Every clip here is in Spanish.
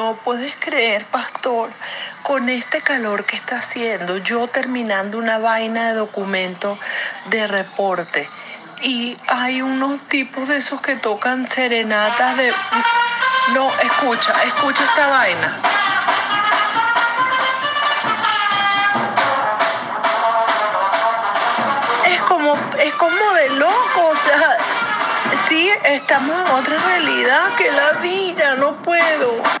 No puedes creer, pastor, con este calor que está haciendo, yo terminando una vaina de documento de reporte y hay unos tipos de esos que tocan serenatas de... No, escucha, escucha esta vaina. Es como, es como de loco, o sea, sí, estamos en otra realidad que la villa, no puedo.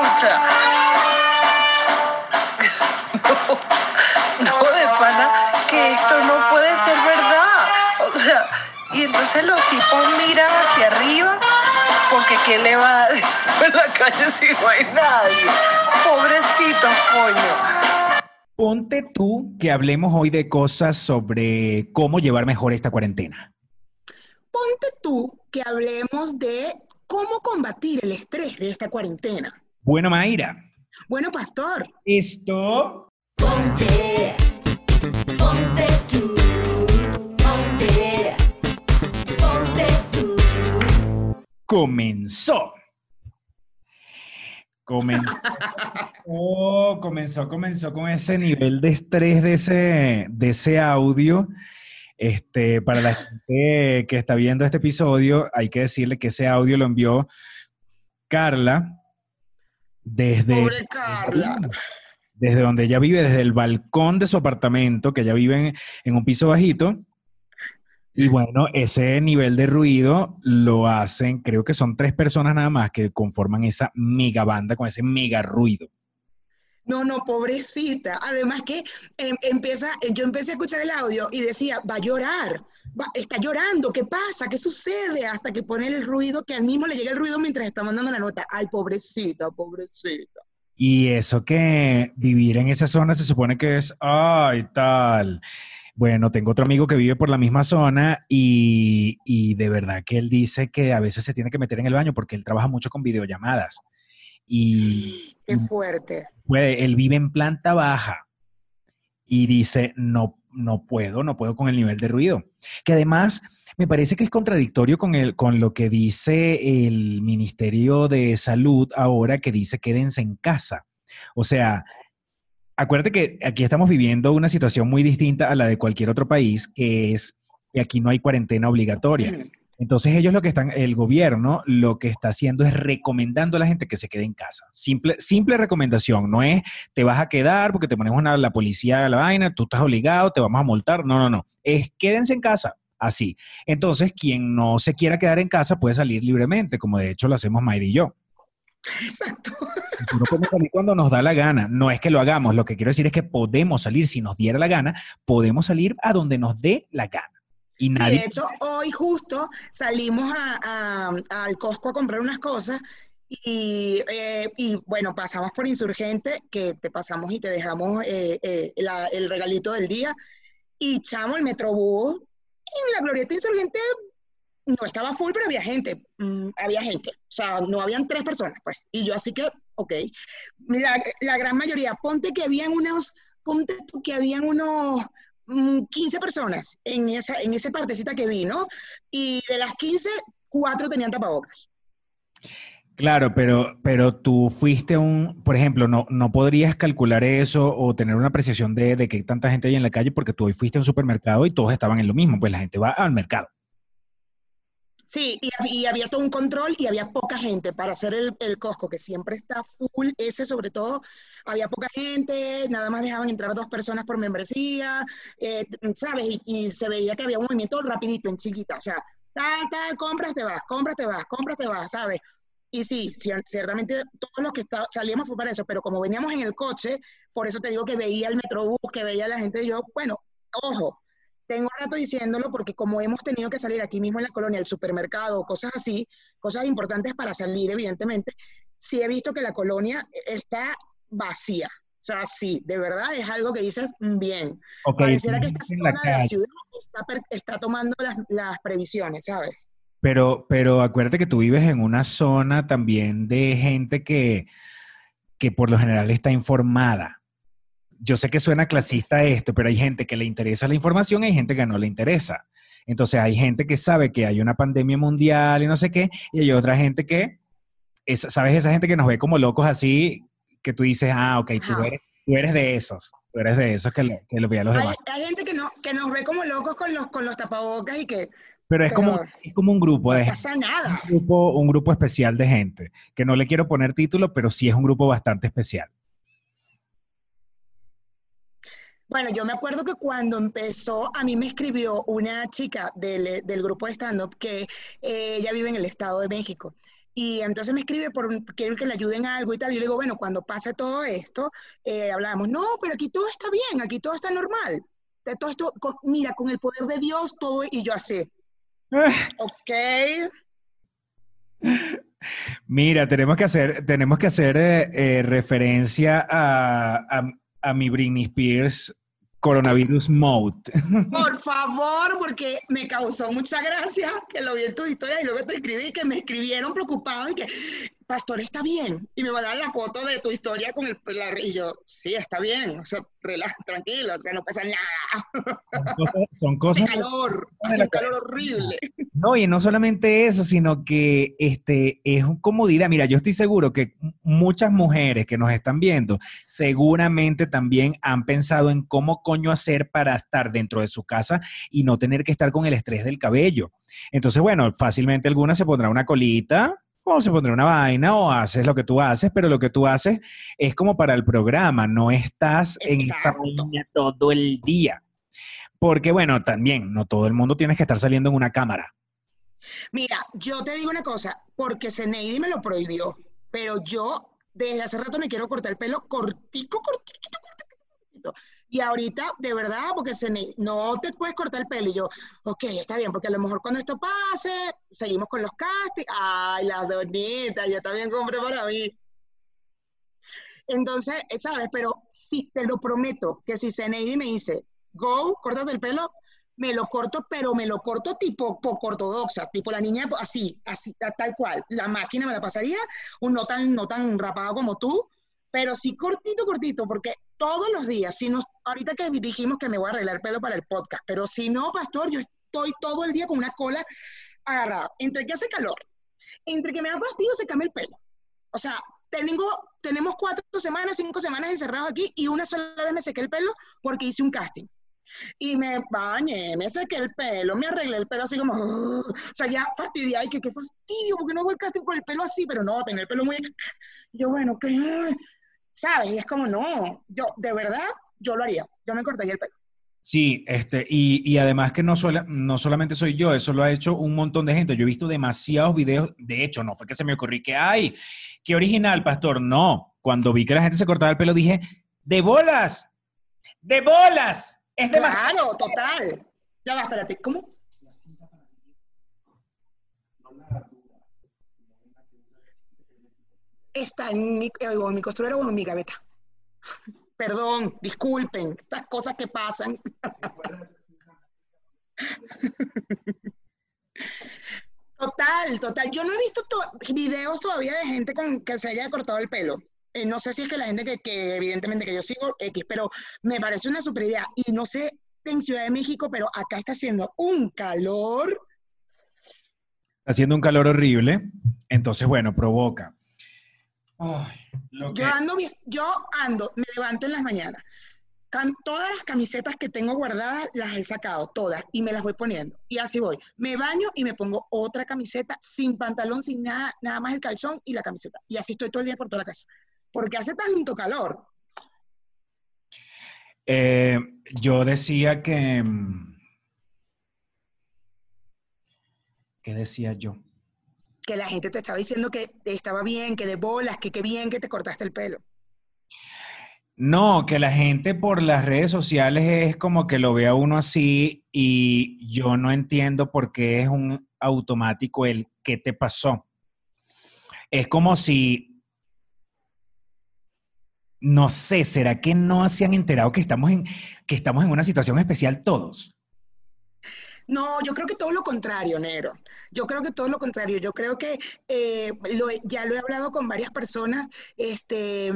Escucha. No, no, de pana, que esto no puede ser verdad. O sea, y entonces los tipos miran hacia arriba porque ¿qué le va a dar en la calle si no hay nadie? Pobrecitos, coño. Ponte tú que hablemos hoy de cosas sobre cómo llevar mejor esta cuarentena. Ponte tú que hablemos de cómo combatir el estrés de esta cuarentena. Bueno, Mayra. Bueno, pastor. Esto Ponte, ponte tú, ponte, ponte tú. comenzó. Comenzó, oh, comenzó, comenzó con ese nivel de estrés de ese, de ese audio. Este, para la gente que está viendo este episodio, hay que decirle que ese audio lo envió Carla desde, Pobre Carla. desde donde ella vive, desde el balcón de su apartamento, que ella vive en, en un piso bajito. Y bueno, ese nivel de ruido lo hacen, creo que son tres personas nada más que conforman esa mega banda con ese mega ruido. No, no, pobrecita. Además que em, empieza, yo empecé a escuchar el audio y decía, va a llorar, va- está llorando, ¿qué pasa? ¿Qué sucede? Hasta que pone el ruido, que al mismo le llega el ruido mientras está mandando la nota. Ay, pobrecita, pobrecita. Y eso que vivir en esa zona se supone que es, ay, tal. Bueno, tengo otro amigo que vive por la misma zona y, y de verdad que él dice que a veces se tiene que meter en el baño porque él trabaja mucho con videollamadas. Y Qué fuerte. puede, él vive en planta baja y dice, no, no puedo, no puedo con el nivel de ruido. Que además me parece que es contradictorio con, el, con lo que dice el Ministerio de Salud ahora, que dice quédense en casa. O sea, acuérdate que aquí estamos viviendo una situación muy distinta a la de cualquier otro país, que es que aquí no hay cuarentena obligatoria. Entonces ellos lo que están, el gobierno lo que está haciendo es recomendando a la gente que se quede en casa. Simple, simple recomendación, no es te vas a quedar porque te pones una, la policía a la vaina, tú estás obligado, te vamos a multar. No, no, no. Es quédense en casa. Así. Entonces, quien no se quiera quedar en casa puede salir libremente, como de hecho lo hacemos Mayra y yo. Exacto. Nosotros podemos salir cuando nos da la gana. No es que lo hagamos, lo que quiero decir es que podemos salir, si nos diera la gana, podemos salir a donde nos dé la gana. Y Sí, nadie... de hecho, hoy justo salimos a- a- al Costco a comprar unas cosas y, eh, y, bueno, pasamos por Insurgente, que te pasamos y te dejamos eh, eh, la- el regalito del día. Y chamo, el Metrobús en la glorieta Insurgente no estaba full, pero había gente. mm, había gente. O sea, no habían tres personas, pues. Y yo así que, ok. La, la gran mayoría, ponte que habían unos, ponte que habían unos 15 personas en esa, en esa partecita que vi, ¿no? Y de las 15, cuatro tenían tapabocas. Claro, pero, pero tú fuiste un, por ejemplo, no, no podrías calcular eso o tener una apreciación de, de que tanta gente hay en la calle porque tú hoy fuiste a un supermercado y todos estaban en lo mismo, pues la gente va al mercado. Sí, y, hab- y había todo un control y había poca gente para hacer el, el Costco, que siempre está full, ese sobre todo, había poca gente, nada más dejaban entrar dos personas por membresía, eh, ¿sabes? Y, se veía que había un movimiento rapidito, en chiquita, o sea, tal, tal, compras, te vas, compras, te vas, compras, te vas, ¿sabes? Y sí, cier- ciertamente todos los que está- salíamos fue para eso, pero como veníamos en el coche, por eso te digo que veía el Metrobús, que veía la gente, yo, bueno, ojo, tengo rato diciéndolo porque como hemos tenido que salir aquí mismo en la colonia, al supermercado, cosas así, cosas importantes para salir, evidentemente, sí he visto que la colonia está vacía. O sea, sí, de verdad es algo que dices "Mm, bien. Ok, Pareciera que esta la zona de la ciudad está tomando las, las previsiones, ¿sabes? Pero, pero acuérdate que tú vives en una zona también de gente que, que por lo general está informada. Yo sé que suena clasista esto, pero hay gente que le interesa la información y hay gente que no le interesa. Entonces hay gente que sabe que hay una pandemia mundial y no sé qué, y hay otra gente que, es, ¿sabes? Esa gente que nos ve como locos así, que tú dices, ah, ok, tú eres, tú eres de esos, tú eres de esos que, le- que lo ve a los demás. hay gente que, no, que nos ve como locos con los, con los tapabocas y que Pero es, como, es como un grupo de no gente. pasa nada. un grupo, un grupo especial de gente, que no le quiero poner título, pero sí es un grupo bastante especial. Bueno, yo me acuerdo que cuando empezó, a mí me escribió una chica del, del grupo de stand-up que eh, ella vive en el Estado de México. Y entonces me escribe por quiere que le ayuden a algo y tal. Y yo le digo, bueno, cuando pase todo esto, eh, hablamos, no, pero aquí todo está bien, aquí todo está normal. De todo esto, con- mira, con el poder de Dios, todo, y yo así, ok, Mira, tenemos que hacer, tenemos que hacer eh, eh, referencia a, a, a mi Britney Spears coronavirus mode. por favor, porque me causó mucha gracia que lo vi en tu historia y luego te escribí que me escribieron preocupados y que, pastor, está bien. Y me mandaron la foto de tu historia con el, la- y yo, sí, está bien, o sea, tranquilo, o sea, no pasa nada. Son cosas, son Hace cosas calor, hace un calor horrible. No, y no solamente eso, sino que este es un comodidad. Mira, yo estoy seguro que muchas mujeres que nos están viendo seguramente también han pensado en cómo coño hacer para estar dentro de su casa y no tener que estar con el estrés del cabello. Entonces, bueno, fácilmente alguna se pondrá una colita o se pondrá una vaina o haces lo que tú haces, pero lo que tú haces es como para el programa, no estás en esta vaina todo el día. Porque, bueno, también no todo el mundo tiene que estar saliendo en una cámara. Mira, yo te digo una cosa, porque Zeneidi me lo prohibió, pero yo desde hace rato me quiero cortar el pelo cortico, cortico, cortico, cortico. Y ahorita, de verdad, porque Zeneidi, no te puedes cortar el pelo. Y yo, ok, está bien, porque a lo mejor cuando esto pase, seguimos con los castings. Ay, la donita, yo también compré para mí. Entonces, eh, ¿sabes? Pero sí, te lo prometo, que si Zeneidi me dice, go, córtate el pelo, me lo corto, pero me lo corto tipo poco ortodoxa, tipo la niña así, así, ta- tal cual. La máquina me la pasaría, un no tan, no tan rapado como tú, pero sí cortito, cortito, porque todos los días, si nos, ahorita que dijimos que me voy a arreglar el pelo para el podcast, pero si no, pastor, yo estoy todo el día con una cola agarrada, entre que hace calor, entre que me da fastidio secarme el pelo. O sea, tengo, tenemos cuatro semanas, cinco semanas encerrados aquí y una sola vez me sequé el pelo porque hice un casting. Y me bañé, me sequé el pelo, me arreglé el pelo así como, o sea, ya fastidiada, y que qué fastidio, porque no hago el casting con el pelo así, pero no, tener el pelo muy... Yo, bueno, que... ¿Sabes? Y es como, no, yo, de verdad, yo lo haría, yo me cortaría el pelo. Sí, este, y, y además que no, sola- no solamente soy yo, eso lo ha hecho un montón de gente. Yo he visto demasiados videos, de hecho, no fue que se me ocurrió que, ay, qué original, pastor. No, cuando vi que la gente se cortaba el pelo dije, de bolas, de bolas, es demasiado. Claro, total. Ya va, espérate, ¿cómo? Está en mi, eh, mi costurera o en mi gaveta. Perdón, disculpen, estas cosas que pasan. Total, total. Yo no he visto to- videos todavía de gente con que se haya cortado el pelo. Eh, no sé si es que la gente que, que evidentemente que yo sigo X, pero me parece una super idea. Y no sé en Ciudad de México, pero acá está haciendo un calor. Está haciendo un calor horrible, entonces, bueno, provoca. Ay, lo que- Yo ando, vis- yo ando, me levanto en las mañanas. Cam- todas las camisetas que tengo guardadas las he sacado, todas, y me las voy poniendo. Y así voy. Me baño y me pongo otra camiseta sin pantalón, sin nada, nada más el calzón y la camiseta. Y así estoy todo el día por toda la casa. Porque hace tanto calor. Eh, yo decía que... mm, ¿Qué decía yo? Que la gente te estaba diciendo que estaba bien, que de bolas, que qué bien que te cortaste el pelo. No, que la gente por las redes sociales es como que lo ve uno así y yo no entiendo por qué es un automático el ¿qué te pasó? Es como si, no sé, ¿será que no se han enterado que estamos en, que estamos en una situación especial todos? No, yo creo que todo lo contrario, Nero. Yo creo que todo lo contrario. Yo creo que eh, ya lo he hablado con varias personas, este,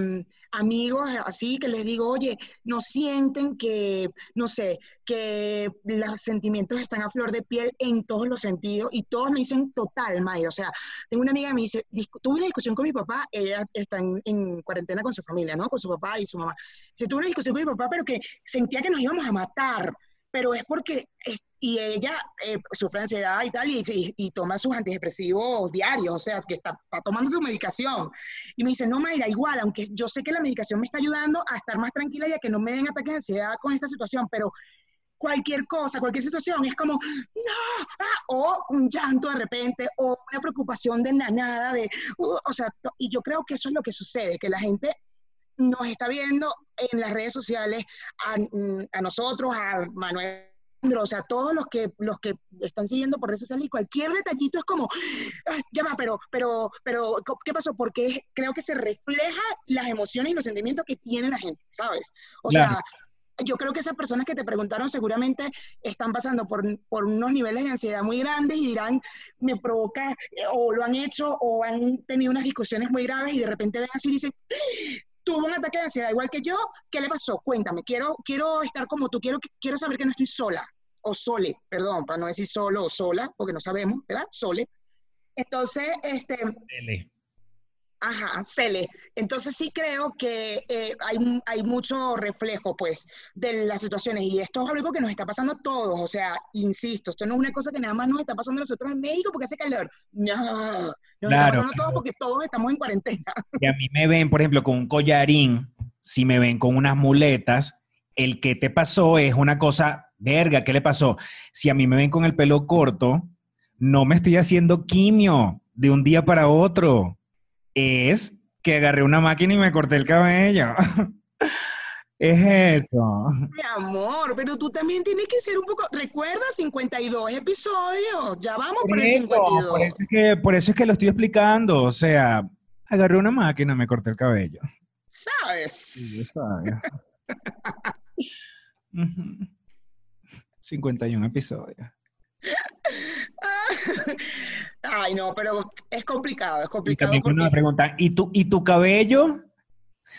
amigos, así que les digo, oye, no sienten que, no sé, que los sentimientos están a flor de piel en todos los sentidos y todos me dicen total, May. O sea, tengo una amiga que me dice, "Discu- tuve una discusión con mi papá, ella está en, en cuarentena con su familia, ¿no? Con su papá y su mamá. Se tuvo una discusión con mi papá, pero que sentía que nos íbamos a matar pero es porque, y ella eh, sufre ansiedad y tal, y, toma sus antidepresivos diarios, o sea, que está, tomando su medicación. Y me dice, no, Mayra, igual, aunque yo sé que la medicación me está ayudando a estar más tranquila y a que no me den ataques de ansiedad con esta situación, pero cualquier cosa, cualquier situación, es como, no, ah, o un llanto de repente, o una preocupación de la nada, de, uh, o sea, y yo creo que eso es lo que sucede, que la gente nos está viendo en las redes sociales a, mm, a nosotros, a Manuel, o sea, todos los que los que están siguiendo por redes sociales y cualquier detallito es como, "Ay, ya va, pero, pero, pero, ¿qué pasó? Porque creo que se refleja las emociones y los sentimientos que tiene la gente, ¿sabes? O Claro. sea, yo creo que esas personas que te preguntaron seguramente están pasando por, por unos niveles de ansiedad muy grandes y dirán, me provoca, eh, o lo han hecho, o han tenido unas discusiones muy graves y de repente ven así y dicen, tuvo un ataque de ansiedad igual que yo, ¿qué le pasó? Cuéntame, quiero, quiero estar como tú, quiero, quiero saber que no estoy sola, o sole, perdón, para no decir solo o sola, porque no sabemos, ¿verdad? Sole. Entonces, este, Tele. Ajá, Cele. Entonces sí creo que eh, hay, hay mucho reflejo, pues, de las situaciones. Y esto es algo que nos está pasando a todos. O sea, insisto, esto no es una cosa que nada más nos está pasando a nosotros en México porque hace calor. No, nos está Claro, pasando a todos porque todos estamos en cuarentena. Y a mí me ven, por ejemplo, con un collarín, si me ven con unas muletas, el que te pasó es una cosa, verga, ¿qué le pasó? Si a mí me ven con el pelo corto, no me estoy haciendo quimio de un día para otro. Es que agarré una máquina y me corté el cabello. es eso. Mi amor, pero tú también tienes que ser un poco... Recuerda, 52 episodios. Ya vamos por, Por el eso, 52. por eso es que, por eso es que lo estoy explicando. O sea, agarré una máquina y me corté el cabello. ¿Sabes? Ujú. 51 episodios. Ay, no, pero es complicado, es Y complicado también cuando me porque... preguntan, ¿y tu, ¿y tu cabello?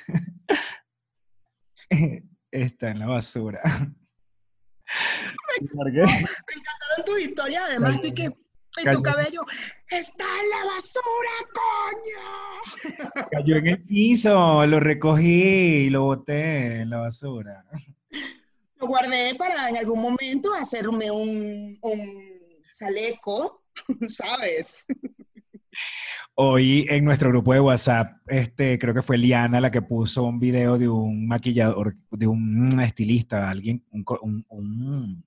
Está en la basura. ¿Por qué? Me encantaron tus historias, además, estoy que... Y tu cabello está en la basura, coño. Cayó en el piso, lo recogí y lo boté en la basura. Lo guardé para en algún momento hacerme un, un chaleco, ¿sabes? Hoy en nuestro grupo de WhatsApp, este, creo que fue Liana la que puso un video de un maquillador, de un estilista, alguien, un, un-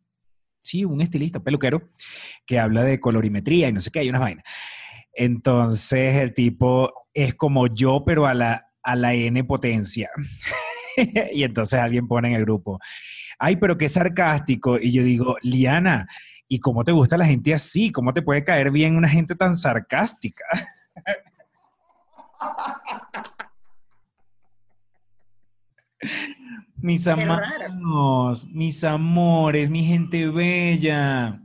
sí, un estilista, peluquero, que habla de colorimetría y no sé qué, hay unas vainas. Entonces el tipo es como yo, pero a la, a la N potencia. y entonces alguien pone en el grupo, ay, pero qué sarcástico. Y yo digo, Liana, ¿y cómo te gusta la gente así? ¿Cómo te puede caer bien una gente tan sarcástica? Mis amados, mis amores, mi gente bella.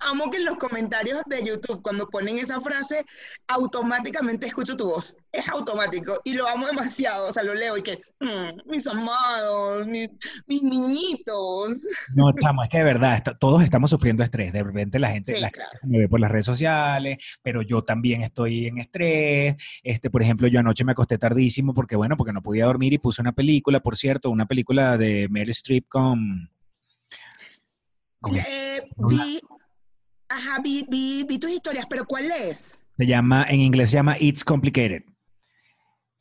Amo que en los comentarios de YouTube, cuando ponen esa frase, automáticamente escucho tu voz. Es automático y lo amo demasiado. O sea, lo leo y que, "Mm, mis amados, mi- mis niñitos. No, chamo, es que de verdad, está- todos estamos sufriendo estrés. De repente la gente, Sí, la claro. gente me ve por las redes sociales, pero yo también estoy en estrés. Este, por ejemplo, yo anoche me acosté tardísimo porque, bueno, porque no podía dormir y puse una película, por cierto, una película de Meryl Streep con... con Eh, vi, ajá, vi, vi, vi tus historias, pero ¿cuál es? Se llama, en inglés se llama It's Complicated.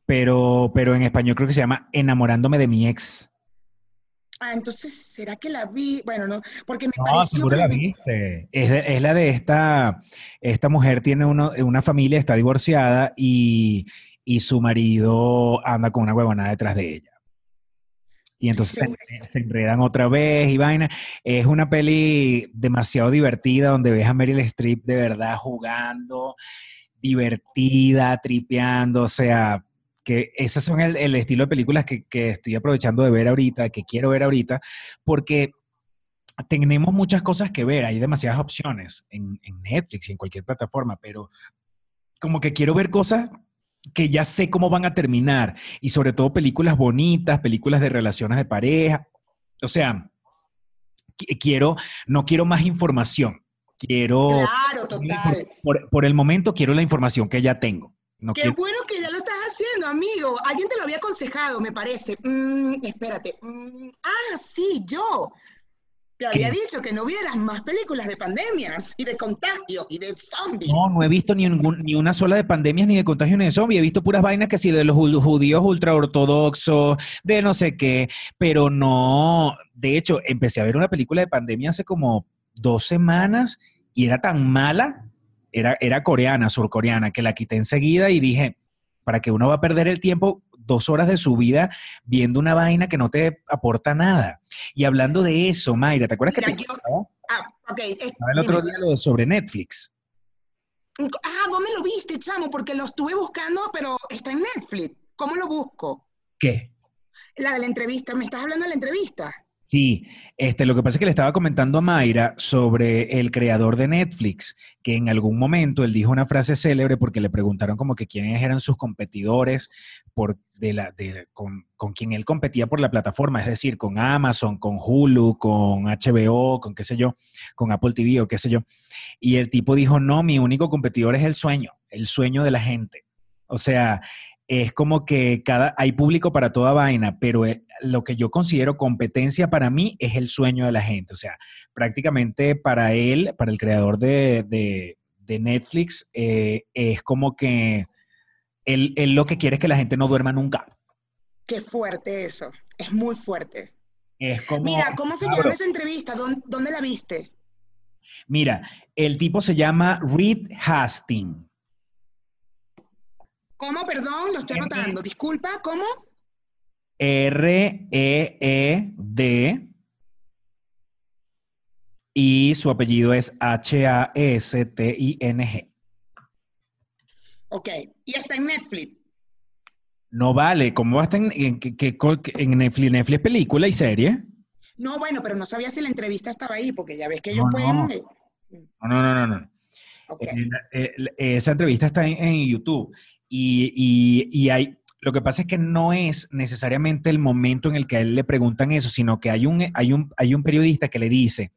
Pero, pero en español creo que se llama Enamorándome de mi ex. Ah, entonces, ¿será que la vi? Bueno, no, porque me No, pareció... seguro la viste. Es, de- es la de esta, esta mujer tiene uno- una familia, está divorciada y, y su marido anda con una huevonada detrás de ella. Y entonces se enredan otra vez y vaina. Es una peli demasiado divertida donde ves a Meryl Streep de verdad jugando, divertida, tripeando, o sea, que esos son el, el estilo de películas que, que estoy aprovechando de ver ahorita, que quiero ver ahorita, porque tenemos muchas cosas que ver, hay demasiadas opciones en, en Netflix y en cualquier plataforma, pero como que quiero ver cosas que ya sé cómo van a terminar y sobre todo películas bonitas, películas de relaciones de pareja. O sea, qui- quiero, no quiero más información. Quiero, Claro, total. por, por el momento quiero la información que ya tengo. No Qué quiero, bueno que ya lo estás haciendo, amigo. Alguien te lo había aconsejado, me parece. Mm, espérate. Mm, ah, sí, yo. Te había ¿Qué? dicho que no vieras más películas de pandemias y de contagios y de zombies. no, no he visto ni, una sola de pandemias ni de contagios ni de zombies. He visto puras vainas que sí, de los ju- judíos ultraortodoxos, de no sé qué, pero no. De hecho, empecé a ver una película de pandemia hace como dos semanas y era tan mala, era, era coreana, surcoreana, que la quité enseguida y dije, ¿para que uno va a perder el tiempo dos horas de su vida viendo una vaina que no te aporta nada? Y hablando de eso, Mayra, ¿te acuerdas que te yo- Ah, ok. eh, el otro día lo de sobre Netflix? Ah, ¿dónde lo viste, chamo? Porque lo estuve buscando, pero está en Netflix. ¿Cómo lo busco? ¿Qué? La de la entrevista. ¿Me estás hablando de la entrevista? Sí, este, lo que pasa es que le estaba comentando a Mayra sobre el creador de Netflix, que en algún momento él dijo una frase célebre porque le preguntaron como que quiénes eran sus competidores por, de la, de- con, con quien él competía por la plataforma, es decir, con Amazon, con Hulu, con HBO, con qué sé yo, con Apple TV o qué sé yo. Y el tipo dijo, no, mi único competidor es el sueño, el sueño de la gente. O sea, es como que cada, hay público para toda vaina, pero eh, lo que yo considero competencia para mí es el sueño de la gente. O sea, prácticamente para él, para el creador de, de- de Netflix, eh, es como que él, él lo que quiere es que la gente no duerma nunca. Qué fuerte eso. Es muy fuerte. Es como, Mira, ¿cómo se Cabro. llama esa entrevista? ¿Dónde, dónde la viste? Mira, el tipo se llama Reed Hastings. ¿Cómo? Perdón, lo estoy anotando. Disculpa, ¿cómo? R-E-E-D. Y su apellido es H-A-S-T-I-N-G. Ok. Y está en Netflix. No vale, ¿cómo va a estar en, en, en Netflix, Netflix película y serie? No, bueno, pero no sabía si la entrevista estaba ahí, porque ya ves que ellos No, pueden. no. eh, No, no, no, no. no. Eh, eh, esa entrevista está en, en YouTube y, y- y hay, lo que pasa es que no es necesariamente el momento en el que a él le preguntan eso, sino que hay un, hay un, hay un periodista que le dice,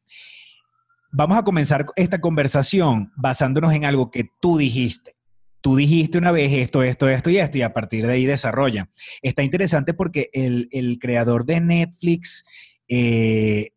vamos a comenzar esta conversación basándonos en algo que tú dijiste. Tú dijiste una vez esto, esto, esto y esto, y a partir de ahí desarrolla. Está interesante porque el, el creador de Netflix, eh,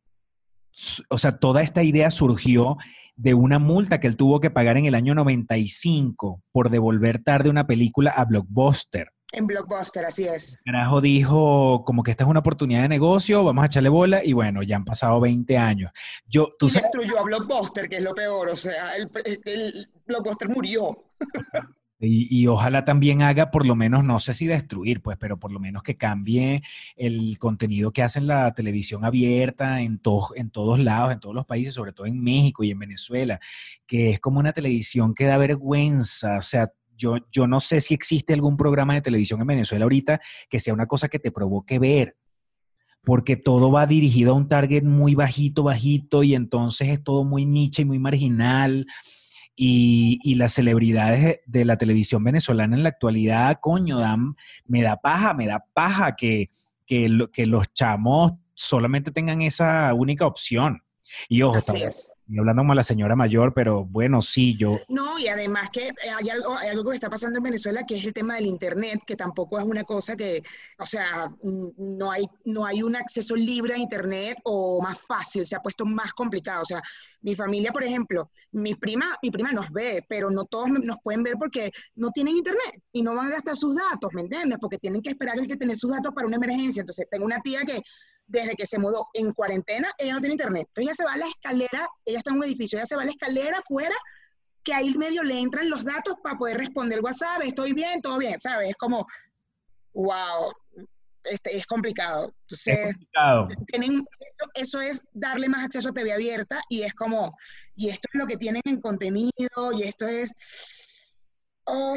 o sea, toda esta idea surgió de una multa que él tuvo que pagar en el año 95 por devolver tarde una película a Blockbuster. En Blockbuster, así es. Carajo dijo como que esta es una oportunidad de negocio, vamos a echarle bola y bueno, ya han pasado 20 años. Yo, tú Y sabes, destruyó a Blockbuster, que es lo peor. O sea, el, el- el Blockbuster murió. y, ojalá también haga por lo menos, no sé si destruir, pues, pero por lo menos que cambie el contenido que hace la televisión abierta en, to- en todos lados, en todos los países, sobre todo en México y en Venezuela, que es como una televisión que da vergüenza, o sea, yo, yo no sé si existe algún programa de televisión en Venezuela ahorita que sea una cosa que te provoque ver, porque todo va dirigido a un target muy bajito, bajito, y entonces es todo muy niche y muy marginal. Y, y las celebridades de, la televisión venezolana en la actualidad, coño, dan, me da paja, me da paja que, que, lo- que los chamos solamente tengan esa única opción. Y ojo, Así es. Estoy hablando como la señora mayor, pero bueno, sí, yo, No, y además que hay algo, hay algo que está pasando en Venezuela que es el tema del Internet, que tampoco es una cosa que, o sea, no hay, no hay un acceso libre a Internet o más fácil, se ha puesto más complicado. O sea, mi familia, por ejemplo, mi prima, mi prima nos ve, pero no todos nos pueden ver porque no tienen Internet y no van a gastar sus datos, ¿me entiendes? Porque tienen que esperar que tener sus datos para una emergencia. Entonces, tengo una tía que desde que se mudó en cuarentena, ella no tiene internet. Entonces ella se va a la escalera, ella está en un edificio, ella se va a la escalera afuera, que ahí medio le entran los datos para poder responder WhatsApp, estoy bien, todo bien, ¿sabes? Es como, wow, este, es complicado. es Entonces, complicado. tienen, eso, eso es darle más acceso a TV abierta y es como, y esto es lo que tienen en contenido y esto es... oh,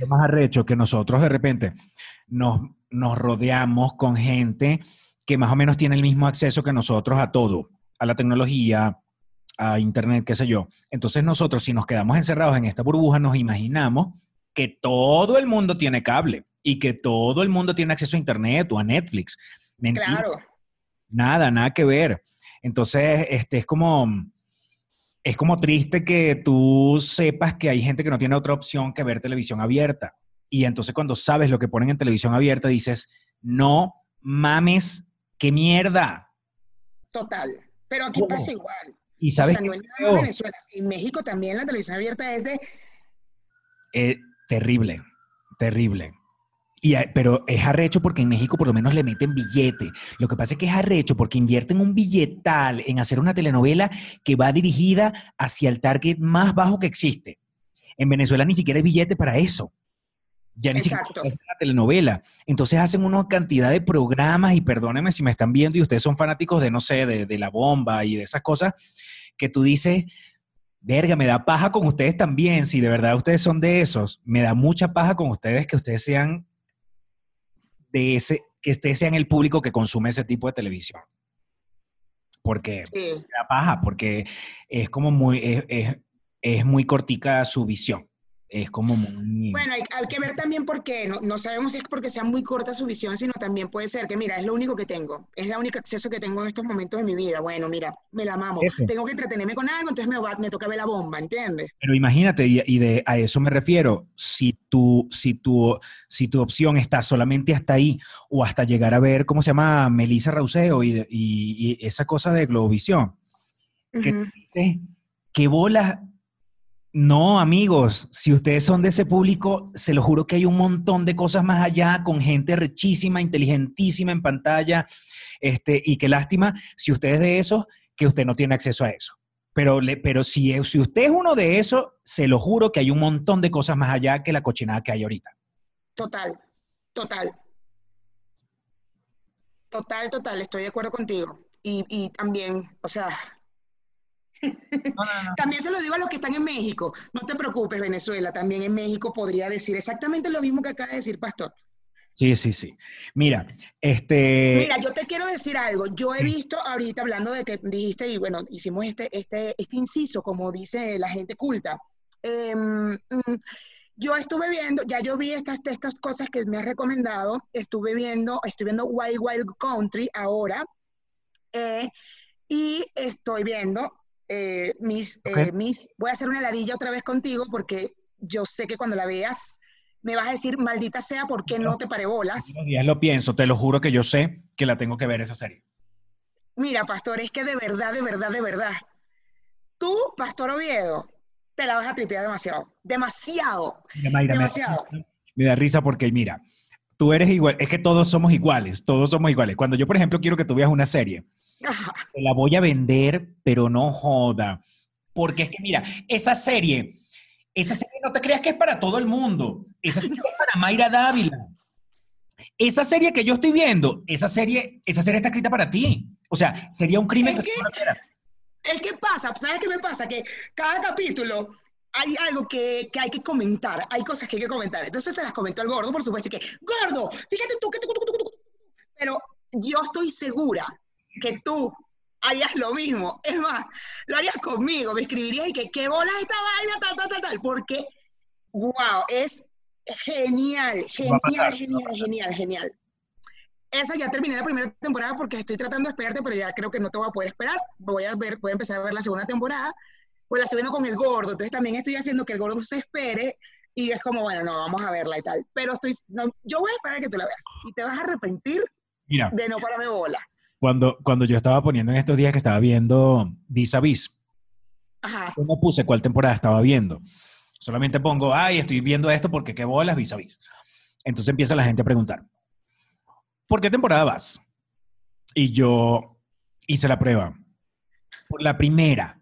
Lo más arrecho que nosotros de repente nos, nos rodeamos con gente que más o menos tiene el mismo acceso que nosotros a todo. a la tecnología, a Internet, qué sé yo. Entonces nosotros, si nos quedamos encerrados en esta burbuja, nos imaginamos que todo el mundo tiene cable y que todo el mundo tiene acceso a Internet o a Netflix. Mentira. Claro. Nada, nada que ver. Entonces, este es como, es como triste que tú sepas que hay gente que no tiene otra opción que ver televisión abierta. Y entonces cuando sabes lo que ponen en televisión abierta, dices, no mames, qué mierda. Total. Pero aquí ¿Cómo? pasa igual. Y sabes o sea, no qué es es nada en? Venezuela. En México también la televisión abierta es de Eh, terrible, terrible. Y, eh, pero es arrecho porque en México por lo menos le meten billete. Lo que pasa es que es arrecho porque invierten un billetal en hacer una telenovela que va dirigida hacia el target más bajo que existe. En Venezuela ni siquiera hay billete para eso. Ya ni siquiera es una telenovela. Entonces hacen una cantidad de programas y perdónenme si me están viendo y ustedes son fanáticos de, no sé, de, de la bomba y de esas cosas, que tú dices, verga, me da paja con ustedes también. Si de verdad ustedes son de esos, me da mucha paja con ustedes que ustedes sean de ese, que ustedes sean el público que consume ese tipo de televisión. Porque sí, me da paja, porque es como muy, es, es- es muy cortica su visión. Es como muy... Bueno, hay, hay que ver también por qué. No, no sabemos si es porque sea muy corta su visión, sino también puede ser que, mira, es lo único que tengo. Es la única acceso que tengo en estos momentos de mi vida. Bueno, mira, me la mamo. Eso. Tengo que entretenerme con algo, entonces me, va- me toca ver la bomba, ¿entiendes? Pero imagínate, y, y de, a eso me refiero, si tu, si, tu, si tu opción está solamente hasta ahí o hasta llegar a ver, ¿cómo se llama? Melissa Rauseo y, y- y esa cosa de Globovisión. ¿Qué Ujú. dices? ¿Qué bolas? No, amigos, si ustedes son de ese público, se lo juro que hay un montón de cosas más allá con gente rechísima, inteligentísima en pantalla, este, y qué lástima si usted es de esos, que usted no tiene acceso a eso. Pero, pero si, si usted es uno de esos, se lo juro que hay un montón de cosas más allá que la cochinada que hay ahorita. Total, total. Total, total, estoy de acuerdo contigo. Y, y también, o sea, también se lo digo a los que están en México. No te preocupes, Venezuela, también en México podría decir exactamente lo mismo que acaba de decir Pastor. Sí, sí, sí. Mira, este... Mira, yo te quiero decir algo. Yo he visto ahorita, hablando de que dijiste, y bueno, hicimos este, este, este inciso, como dice la gente culta. Em, mm, yo estuve viendo, ya yo vi estas, estas cosas que me has recomendado. Estuve viendo, estoy viendo Wild Wild Country ahora. eh, y estoy viendo eh, mis, eh, mis. Voy a hacer una heladilla otra vez contigo porque yo sé que cuando la veas me vas a decir, maldita sea, ¿por qué no te paré bolas? Días lo pienso, te lo juro que yo sé que la tengo que ver esa serie. Mira, pastor, es que de verdad, de verdad, de verdad, tú, Pastor Oviedo, te la vas a tripear demasiado. Demasiado. Mira, Mayra, me- Demasiado. Me da risa porque, mira, tú eres igual, es que todos somos iguales, todos somos iguales. Cuando yo, por ejemplo, quiero que tú veas una serie. Te la voy a vender, pero no joda. Porque es que, mira, esa serie, esa serie no te creas que es para todo el mundo. Esa serie es para Mayra Dávila. Esa serie que yo estoy viendo, esa serie, esa serie está escrita para ti. O sea, sería un crimen Es que que-. Es que pasa, ¿sabes qué me pasa? Que cada capítulo hay algo que, que hay que comentar, hay cosas que hay que comentar. Entonces se las comentó el gordo, por supuesto, que, gordo, fíjate tú que tú, tú, tú, tú, tú". Pero yo estoy segura que tú harías lo mismo. Es más, lo harías conmigo, me escribirías y que, ¿qué bolas esta vaina, tal, tal, tal, tal? Porque, wow, es genial, pasar, genial, genial, genial, genial. Esa ya terminé la primera temporada porque estoy tratando de esperarte, pero ya creo que no te voy a poder esperar. Voy a ver, voy a empezar a ver la segunda temporada. Pues la estoy viendo con el gordo, entonces también estoy haciendo que el gordo se espere y es como, bueno, no, vamos a verla y tal. Pero estoy, no, yo voy a esperar a que tú la veas y te vas a arrepentir Mira, de no pararme bola. Cuando, cuando yo estaba poniendo en estos días que estaba viendo Vis a Vis, Ajá, yo no puse cuál temporada estaba viendo. Solamente pongo, ay, estoy viendo esto porque qué bolas vis a vis. Entonces empieza la gente a preguntar, ¿por qué temporada vas? Y yo hice la prueba. Por la primera.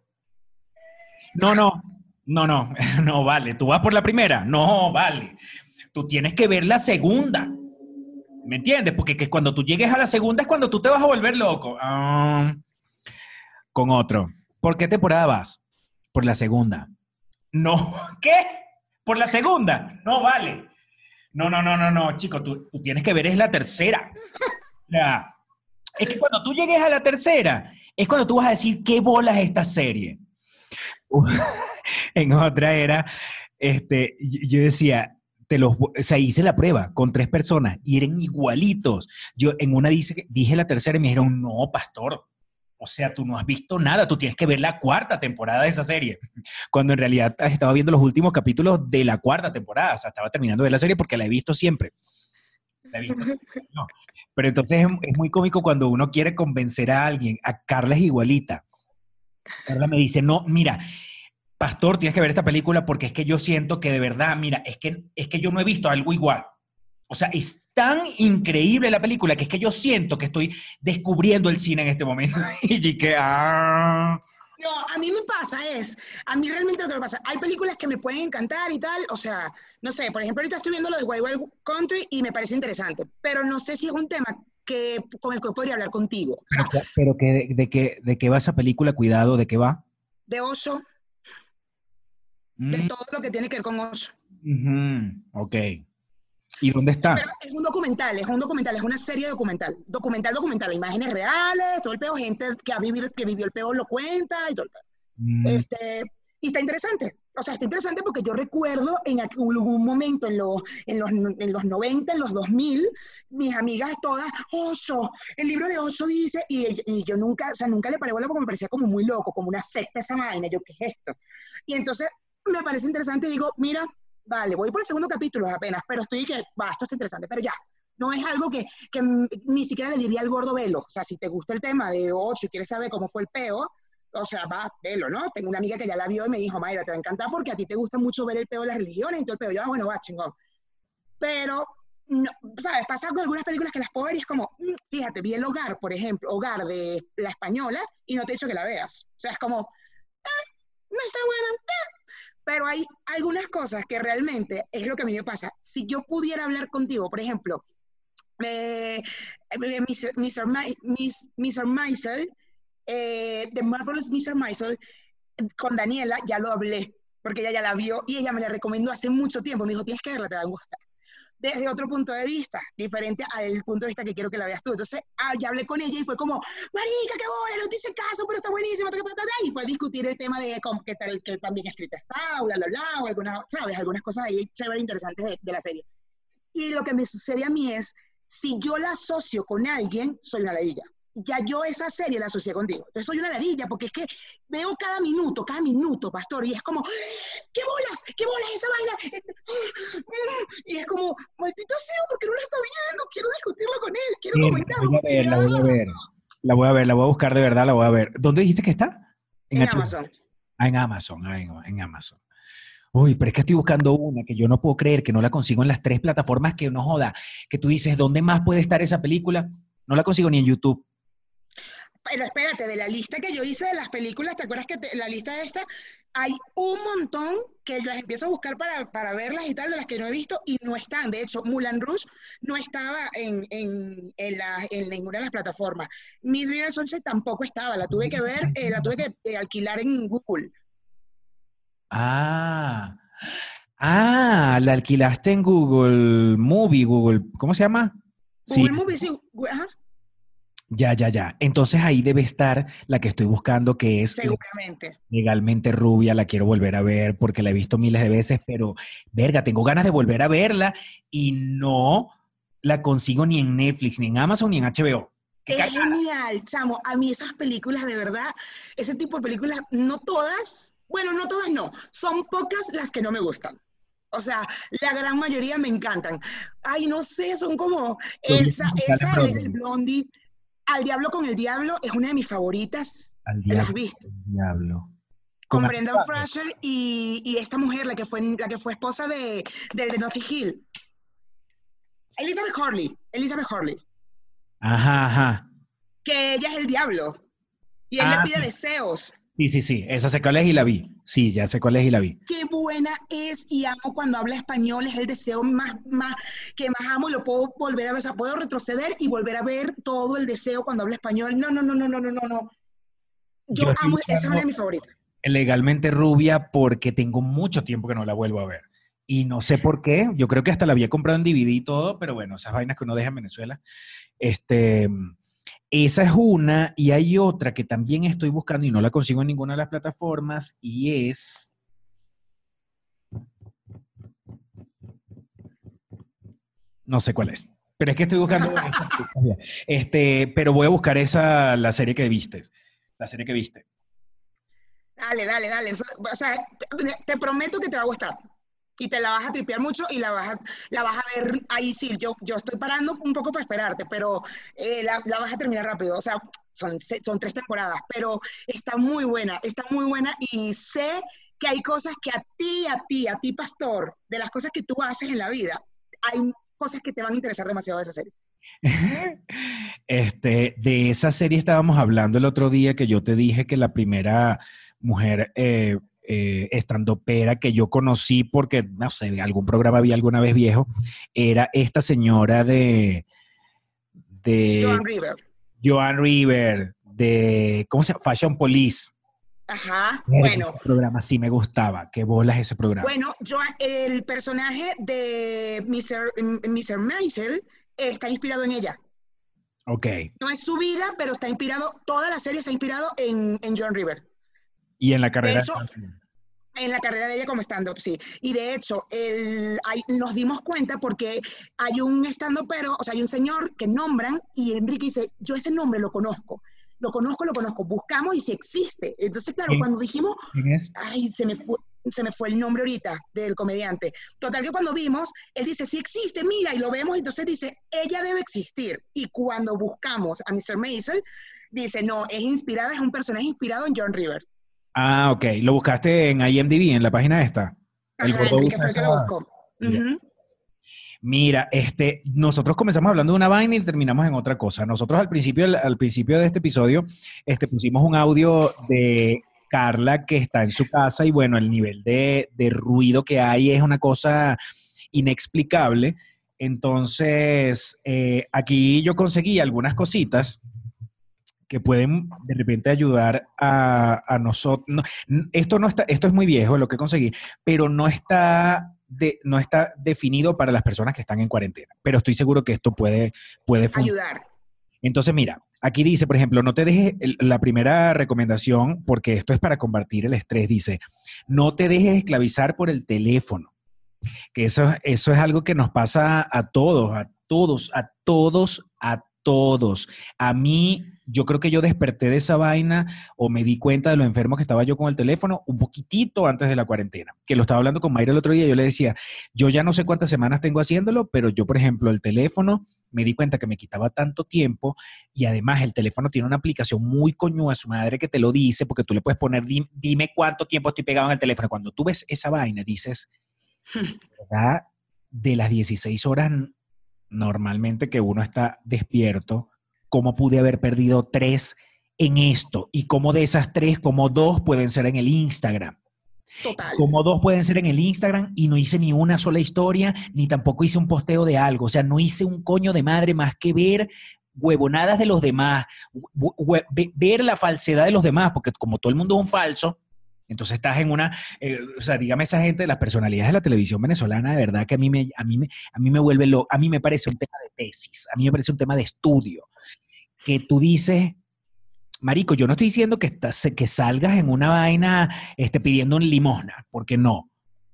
No, no, no, no, no vale. ¿Tú vas por la primera? No, vale. Tú tienes que ver la segunda. ¿Me entiendes? Porque que cuando tú llegues a la segunda es cuando tú te vas a volver loco. Ah, con otro. ¿Por qué temporada vas? Por la segunda. No, ¿qué? ¿Por la segunda? No vale. No, no, no, no, no, chico, tú, tú tienes que ver es la tercera. Sea, es que cuando tú llegues a la tercera, es cuando tú vas a decir qué bolas es esta serie. en otra era, este, yo decía, te los, o la prueba con tres personas y eran igualitos. Yo en una dice, dije la tercera y me dijeron, no, pastor. O sea, tú no has visto nada, tú tienes que ver la cuarta temporada de esa serie. Cuando en realidad estaba viendo los últimos capítulos de la cuarta temporada, o sea, estaba terminando de la serie porque la he visto siempre. La he visto. No. Pero entonces es, es muy cómico cuando uno quiere convencer a alguien. A Carla es igualita. Carla me dice, no, mira, pastor, tienes que ver esta película porque es que yo siento que de verdad, mira, es que, es que yo no he visto algo igual. O sea, es tan increíble la película que es que yo siento que estoy descubriendo el cine en este momento. y yo que, ah, No, a mí me pasa es, a mí realmente lo que me pasa, hay películas que me pueden encantar y tal, o sea, no sé, por ejemplo, ahorita estoy viendo lo de Wild Wild Country y me parece interesante, pero no sé si es un tema que, con el que podría hablar contigo. O sea, pero, pero que, de, de qué, ¿de qué va esa película? Cuidado, ¿de qué va? de oso, de Mm, todo lo que tiene que ver con oso. ujú, ok. ¿Y dónde está? Pero es un documental, es un documental, es una serie documental. Documental, documental, imágenes reales, todo el peo, gente que ha vivido, que vivió el peo lo cuenta y todo el peo. Mm, Este, y está interesante. O sea, está interesante porque yo recuerdo en algún momento en los, en, los, en los 90, en los 2000, mis amigas todas, Oso, el libro de Oso dice, y, y yo nunca, o sea, nunca le paré bola porque me parecía como muy loco, como una secta esa vaina, yo, ¿qué es esto? Y entonces me parece interesante y digo, mira, vale, voy por el segundo capítulo apenas, pero estoy que, va, esto está interesante, pero ya. No es algo que, que ni siquiera le diría al gordo velo. O sea, si te gusta el tema de Ocho y quieres saber cómo fue el peo, o sea, va, velo, ¿no? Tengo una amiga que ya la vio y me dijo, Mayra, te va a encantar porque a ti te gusta mucho ver el peo de las religiones y todo el peo. Yo, ah, bueno, va, chingón. Pero, no, ¿sabes? Pasa con algunas películas que las puedo ver y es como, mm, fíjate, vi El Hogar, por ejemplo, Hogar de La Española y no te he dicho que la veas. O sea, es como, "Ah, no está buena, ah". Pero hay algunas cosas que realmente es lo que a mí me pasa. Si yo pudiera hablar contigo, por ejemplo, eh, Mr. Mr. Mr. Maisel, eh, The Marvelous Mr. Maisel, con Daniela ya lo hablé, porque ella ya la vio y ella me la recomendó hace mucho tiempo. Me dijo, tienes que verla, te va a gustar. Desde otro punto de vista, diferente al punto de vista que quiero que la veas tú. Entonces, ah, ya hablé con ella y fue como, marica, qué bola, no te hice caso, pero está buenísima. ta, ta, ta, ta", Y fue a discutir el tema de cómo, qué tal, que también escrita está, bla, bla, bla, o algunas, ¿sabes? Algunas cosas ahí chévere interesantes de, de la serie. Y lo que me sucede a mí es, si yo la asocio con alguien, soy una ladilla. Ya yo esa serie la asocié contigo. Entonces soy una ladilla, porque es que veo cada minuto, cada minuto, pastor, y es como, ¿qué bolas? ¿Qué bolas esa vaina? Y es como, maldito sea, porque no la está viendo? Quiero discutirlo con él, quiero Bien, comentarlo. voy a ver, la voy a ver. La voy a ver, la voy a buscar de verdad, la voy a ver. ¿Dónde dijiste que está? En. Amazon. Ah, en Amazon, ah, en, en Amazon. Uy, pero es que estoy buscando una que yo no puedo creer que no la consigo en las tres plataformas que no joda. Que tú dices, ¿dónde más puede estar esa película? No la consigo ni en YouTube. Pero espérate, de la lista que yo hice de las películas, ¿te acuerdas que te- la lista esta? Hay un montón que las empiezo a buscar para, para verlas y tal, de las que no he visto y no están. De hecho, Mulan Rouge no estaba en, en, en, la- en ninguna de las plataformas. Miss Little Sunshine tampoco estaba, la tuve que ver, eh, la tuve que eh, alquilar en Google. Ah, ah, la alquilaste en Google Movie, Google, ¿cómo se llama? Sí, Google Movies, sí, ajá, ya, ya, ya. Entonces ahí debe estar la que estoy buscando, que es seguramente. legalmente rubia, la quiero volver a ver porque la he visto miles de veces, pero verga, tengo ganas de volver a verla y no la consigo ni en Netflix, ni en Amazon, ni en HBO. ¿Qué Es cagada? genial, chamo. A mí esas películas, de verdad, ese tipo de películas, no todas, bueno, no todas no, son pocas las que no me gustan. O sea, la gran mayoría me encantan. Ay, no sé, son como esa, esa el Blondie, Al Diablo con el Diablo, es una de mis favoritas. Al ¿Las diablo, has visto? diablo. Con Con Brendan Fraser y, y esta mujer, la que fue, la que fue esposa de, del de Notting Hill. Elizabeth Hurley, Elizabeth Hurley. Ajá, ajá. que ella es el diablo. Y él Ah, le pide sí. deseos. Sí, sí, sí. Esa sé cuál es y la vi. Sí, ya sé cuál es y la vi. Qué buena es y amo cuando habla español, es el deseo más, más que más amo y lo puedo volver a ver, o sea, puedo retroceder y volver a ver todo el deseo cuando habla español. No, no, no, no, no, no, no. Yo, Yo amo, esa es una de mis favoritas. Legalmente rubia porque tengo mucho tiempo que no la vuelvo a ver. Y no sé por qué. Yo creo que hasta la había comprado en DVD y todo, pero bueno, esas vainas que uno deja en Venezuela. Este, Esa es una, y hay otra que también estoy buscando y no la consigo en ninguna de las plataformas, y es. No sé cuál es. Pero es que estoy buscando. este, pero voy a buscar esa, la serie que viste. La serie que viste. Dale, dale, dale. O sea, te prometo que te va a gustar. Y te la vas a tripear mucho y la vas a, la vas a ver ahí sí. Yo, yo estoy parando un poco para esperarte, pero eh, la, la vas a terminar rápido. O sea, son, son tres temporadas, pero está muy buena, está muy buena y sé que hay cosas que a ti, a ti, a ti, pastor, de las cosas que tú haces en la vida, hay cosas que te van a interesar demasiado de esa serie. Este, de esa serie estábamos hablando el otro día que yo te dije que la primera mujer eh, eh, estandopera que yo conocí porque, no sé, algún programa vi alguna vez viejo, era esta señora de, de Joan River. Joan River, de, ¿cómo se llama? Fashion Police. Ajá, bueno. ese programa sí me gustaba. Qué bolas ese programa. Bueno, yo, el personaje de Mr. Mr. Maisel está inspirado en ella. ok. No es su vida, pero está inspirado, toda la serie está inspirado en, en John River, Y en la carrera. eso- en la carrera de ella como stand-up, sí. Y de hecho, el, hay- nos dimos cuenta porque hay un stand-up, pero, o sea, hay un señor que nombran y Enrique dice, yo ese nombre lo conozco, lo conozco, lo conozco, buscamos y si existe. Entonces, claro, cuando dijimos, ¿Quién es? ay, se me fue, se me fue el nombre ahorita del comediante. Total que cuando vimos, él dice, sí existe, mira, y lo vemos, entonces dice, ella debe existir. Y cuando buscamos a Mr. Maisel, dice, no, es inspirada, es un personaje inspirado en John River. Ah, ok. Lo buscaste en IMDb, en la página esta. El Ajá, gordo usa esa-. Mira, este, nosotros comenzamos hablando de una vaina y terminamos en otra cosa. Nosotros al principio, al principio de este episodio, este, pusimos un audio de Carla que está en su casa y bueno, el nivel de, de ruido que hay es una cosa inexplicable. Entonces, eh, aquí yo conseguí algunas cositas que pueden de repente ayudar a, a nosotros. No, esto no está, esto es muy viejo lo que conseguí, pero no está, de, no está definido para las personas que están en cuarentena. Pero estoy seguro que esto puede, puede. Ayudar. Entonces, mira, aquí dice, por ejemplo, no te dejes, la primera recomendación, porque esto es para combatir el estrés, dice, no te dejes esclavizar por el teléfono. Que eso, eso es algo que nos pasa a todos, a todos, a todos, a todos. A mí, yo creo que yo desperté de esa vaina o me di cuenta de lo enfermo que estaba yo con el teléfono un poquitito antes de la cuarentena. Que lo estaba hablando con Mayra el otro día, yo le decía, yo ya no sé cuántas semanas tengo haciéndolo, pero yo, por ejemplo, el teléfono me di cuenta que me quitaba tanto tiempo y además el teléfono tiene una aplicación muy coñuda, su madre que te lo dice, porque tú le puedes poner, "Dim- dime cuánto tiempo estoy pegado en el teléfono. Cuando tú ves esa vaina, dices, ¿verdad? De las 16 horas normalmente que uno está despierto, ¿cómo pude haber perdido tres en esto? Y cómo de esas tres, como dos pueden ser en el Instagram. Total. Como dos pueden ser en el Instagram y no hice ni una sola historia, ni tampoco hice un posteo de algo. O sea, no hice un coño de madre más que ver huevonadas de los demás, ver la falsedad de los demás, porque como todo el mundo es un falso, entonces estás en una, eh, o sea, dígame esa gente, las personalidades de la televisión venezolana, de verdad que a mí me, a mí me, a mí me vuelve lo, a mí me parece un tema de tesis, a mí me parece un tema de estudio, que tú dices, Marico, yo no estoy diciendo que, estás, que salgas en una vaina este, pidiendo un limosna, porque no.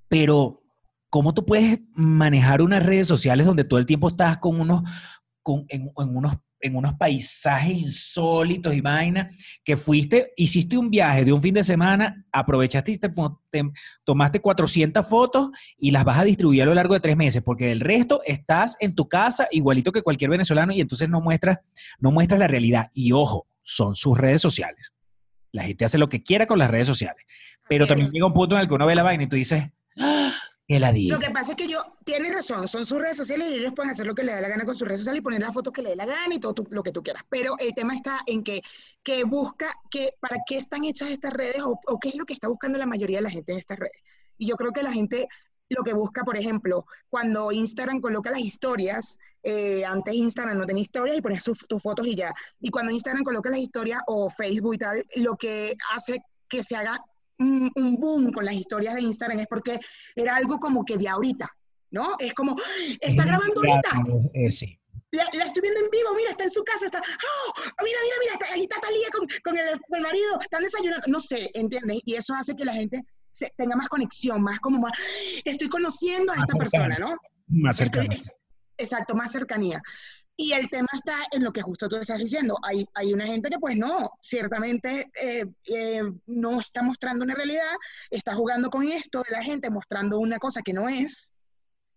Pero, ¿cómo tú puedes manejar unas redes sociales donde todo el tiempo estás con unos, con, en, en unos, en unos paisajes insólitos y vainas, que fuiste, hiciste un viaje de un fin de semana, aprovechaste y te, tomaste 400 fotos y las vas a distribuir a lo largo de tres meses, porque el resto estás en tu casa igualito que cualquier venezolano y entonces no muestras, no muestras la realidad. Y ojo, son sus redes sociales. La gente hace lo que quiera con las redes sociales. Pero también llega un punto en el que uno ve la vaina y tú dices, ¡Ah! Lo que pasa es que yo, tienes razón, son sus redes sociales y ellos pueden hacer lo que les dé la gana con sus redes sociales y poner las fotos que les dé la gana y todo lo que tú quieras. Pero el tema está en que, que busca, que, para qué están hechas estas redes o, o qué es lo que está buscando la mayoría de la gente en estas redes. Y yo creo que la gente lo que busca, por ejemplo, cuando Instagram coloca las historias, eh, antes Instagram no tenía historias y ponías sus- tus fotos y ya. Y cuando Instagram coloca las historias o Facebook y tal, lo que hace que se haga un, un boom con las historias de Instagram es porque era algo como que de ahorita, ¿no? Es como, está grabando ahorita. Eh, sí. la, la estoy viendo en vivo, mira, está en su casa, está, ¡oh! mira, mira, mira, está- ahí está Talía con, con el, con el marido, están desayunando, no sé, ¿entiendes? Y eso hace que la gente se, tenga más conexión, más como más, estoy conociendo a Más esta cercana. persona, ¿no? Más Estoy- cercano. exacto, más cercanía. Y el tema está en lo que justo tú estás diciendo. Hay, hay una gente que pues no, ciertamente eh, eh, no está mostrando una realidad, está jugando con esto de la gente, mostrando una cosa que no es,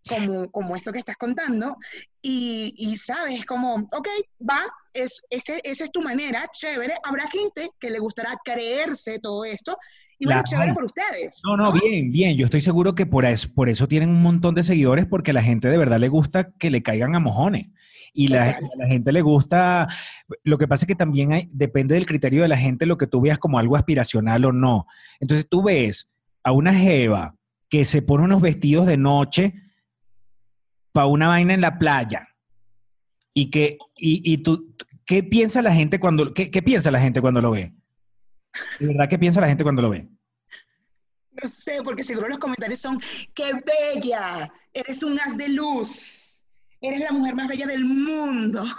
como, como esto que estás contando, y, y sabes, como, ok, va, es, este, esa es tu manera, chévere, habrá gente que le gustará creerse todo esto, y bueno, chévere por ustedes. No, no, bien, bien. Yo estoy seguro que por eso, por eso tienen un montón de seguidores, porque a la gente de verdad le gusta que le caigan a mojones. Y la, a la gente le gusta. Lo que pasa es que también hay, depende del criterio de la gente lo que tú veas como algo aspiracional o no. Entonces tú ves a una Jeva que se pone unos vestidos de noche para una vaina en la playa. Y que, y, y tú, ¿qué piensa la gente cuando, qué, qué piensa la gente cuando lo ve? ¿De verdad qué piensa la gente cuando lo ve? No sé, porque seguro los comentarios son, ¡qué bella! Eres un haz de luz. Eres la mujer más bella del mundo.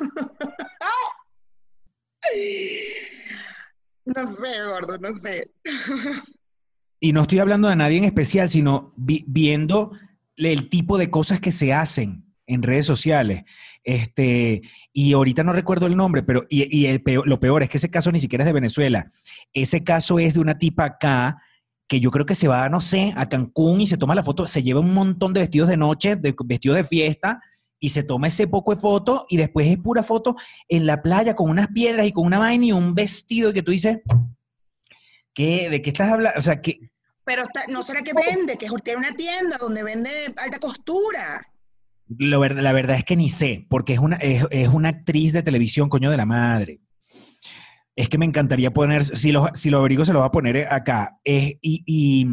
no sé, gordo, no sé. Y no estoy hablando de nadie en especial, sino vi- viendo el tipo de cosas que se hacen en redes sociales. Este, y ahorita no recuerdo el nombre, pero y, y el peor- lo peor es que ese caso ni siquiera es de Venezuela. Ese caso es de una tipa acá que yo creo que se va, no sé, a Cancún y se toma la foto, se lleva un montón de vestidos de noche, de vestidos de fiesta, y se toma ese poco de foto y después es pura foto en la playa con unas piedras y con una vaina y un vestido que tú dices, ¿qué, ¿de qué estás hablando? O sea, que Pero está- no será que vende, que tiene una tienda donde vende alta costura. Lo ver- la verdad es que ni sé, porque es una, es, es una actriz de televisión, coño de la madre. Es que me encantaría poner, si lo, si lo averiguo se lo va a poner acá. Es- y, y-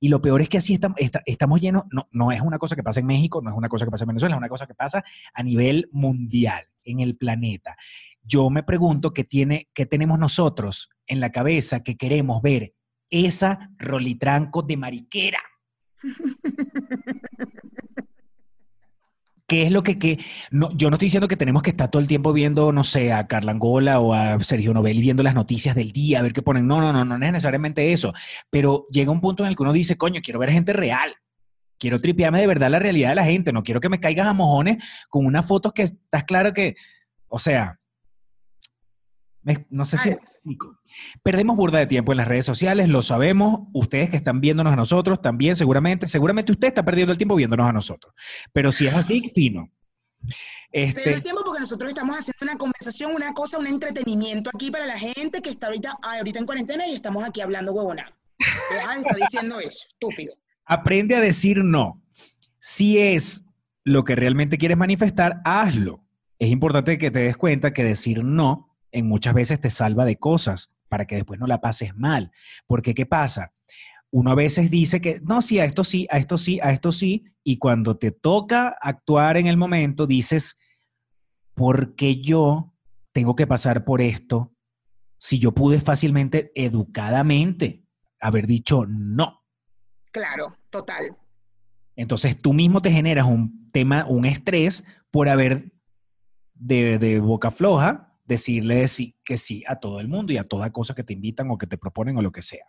y lo peor es que así estamos, estamos llenos, no, no es una cosa que pasa en México, no es una cosa que pasa en Venezuela, es una cosa que pasa a nivel mundial, en el planeta. Yo me pregunto qué, tiene, qué tenemos nosotros en la cabeza que queremos ver esa rolitranco de mariquera. ¿Qué es lo que, que no, yo no estoy diciendo que tenemos que estar todo el tiempo viendo, no sé, a Carla Angola o a Sergio Novelli viendo las noticias del día, a ver qué ponen. No, no, no, no es necesariamente eso. Pero llega un punto en el que uno dice, coño, quiero ver gente real. Quiero tripearme de verdad la realidad de la gente. No quiero que me caigas a mojones con unas fotos que estás claro que, o sea, me- no sé si me Ay. explico. Perdemos burda de tiempo en las redes sociales, lo sabemos. Ustedes que están viéndonos a nosotros también, seguramente, seguramente usted está perdiendo el tiempo viéndonos a nosotros. Pero si es así, fino. Este, el tiempo porque nosotros estamos haciendo una conversación, una cosa, un entretenimiento aquí para la gente que está ahorita, ah, ahorita en cuarentena y estamos aquí hablando huevona. Deja de estar diciendo eso, estúpido. aprende a decir no. Si es lo que realmente quieres manifestar, hazlo. Es importante que te des cuenta que decir no en muchas veces te salva de cosas para que después no la pases mal. Porque ¿qué pasa? Uno a veces dice que no, sí, a esto sí, a esto sí, a esto sí, y cuando te toca actuar en el momento dices, ¿por qué yo tengo que pasar por esto si yo pude fácilmente, educadamente, haber dicho no? Claro, total. Entonces tú mismo te generas un tema, un estrés por haber de, de boca floja decirle que sí a todo el mundo y a toda cosa que te invitan o que te proponen o lo que sea.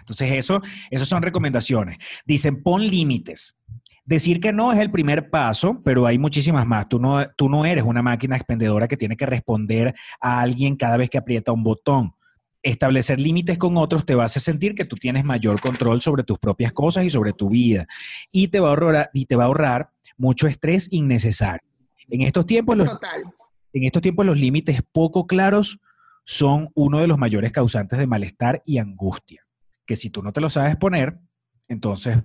Entonces eso, son recomendaciones. Dicen, pon límites. Decir que no es el primer paso, pero hay muchísimas más. Tú no, tú no eres una máquina expendedora que tiene que responder a alguien cada vez que aprieta un botón. Establecer límites con otros te va a hacer sentir que tú tienes mayor control sobre tus propias cosas y sobre tu vida. Y te va a ahorrar, y te va a ahorrar mucho estrés innecesario. En estos tiempos, Total. En estos tiempos los límites poco claros son uno de los mayores causantes de malestar y angustia. Que si tú no te lo sabes poner, entonces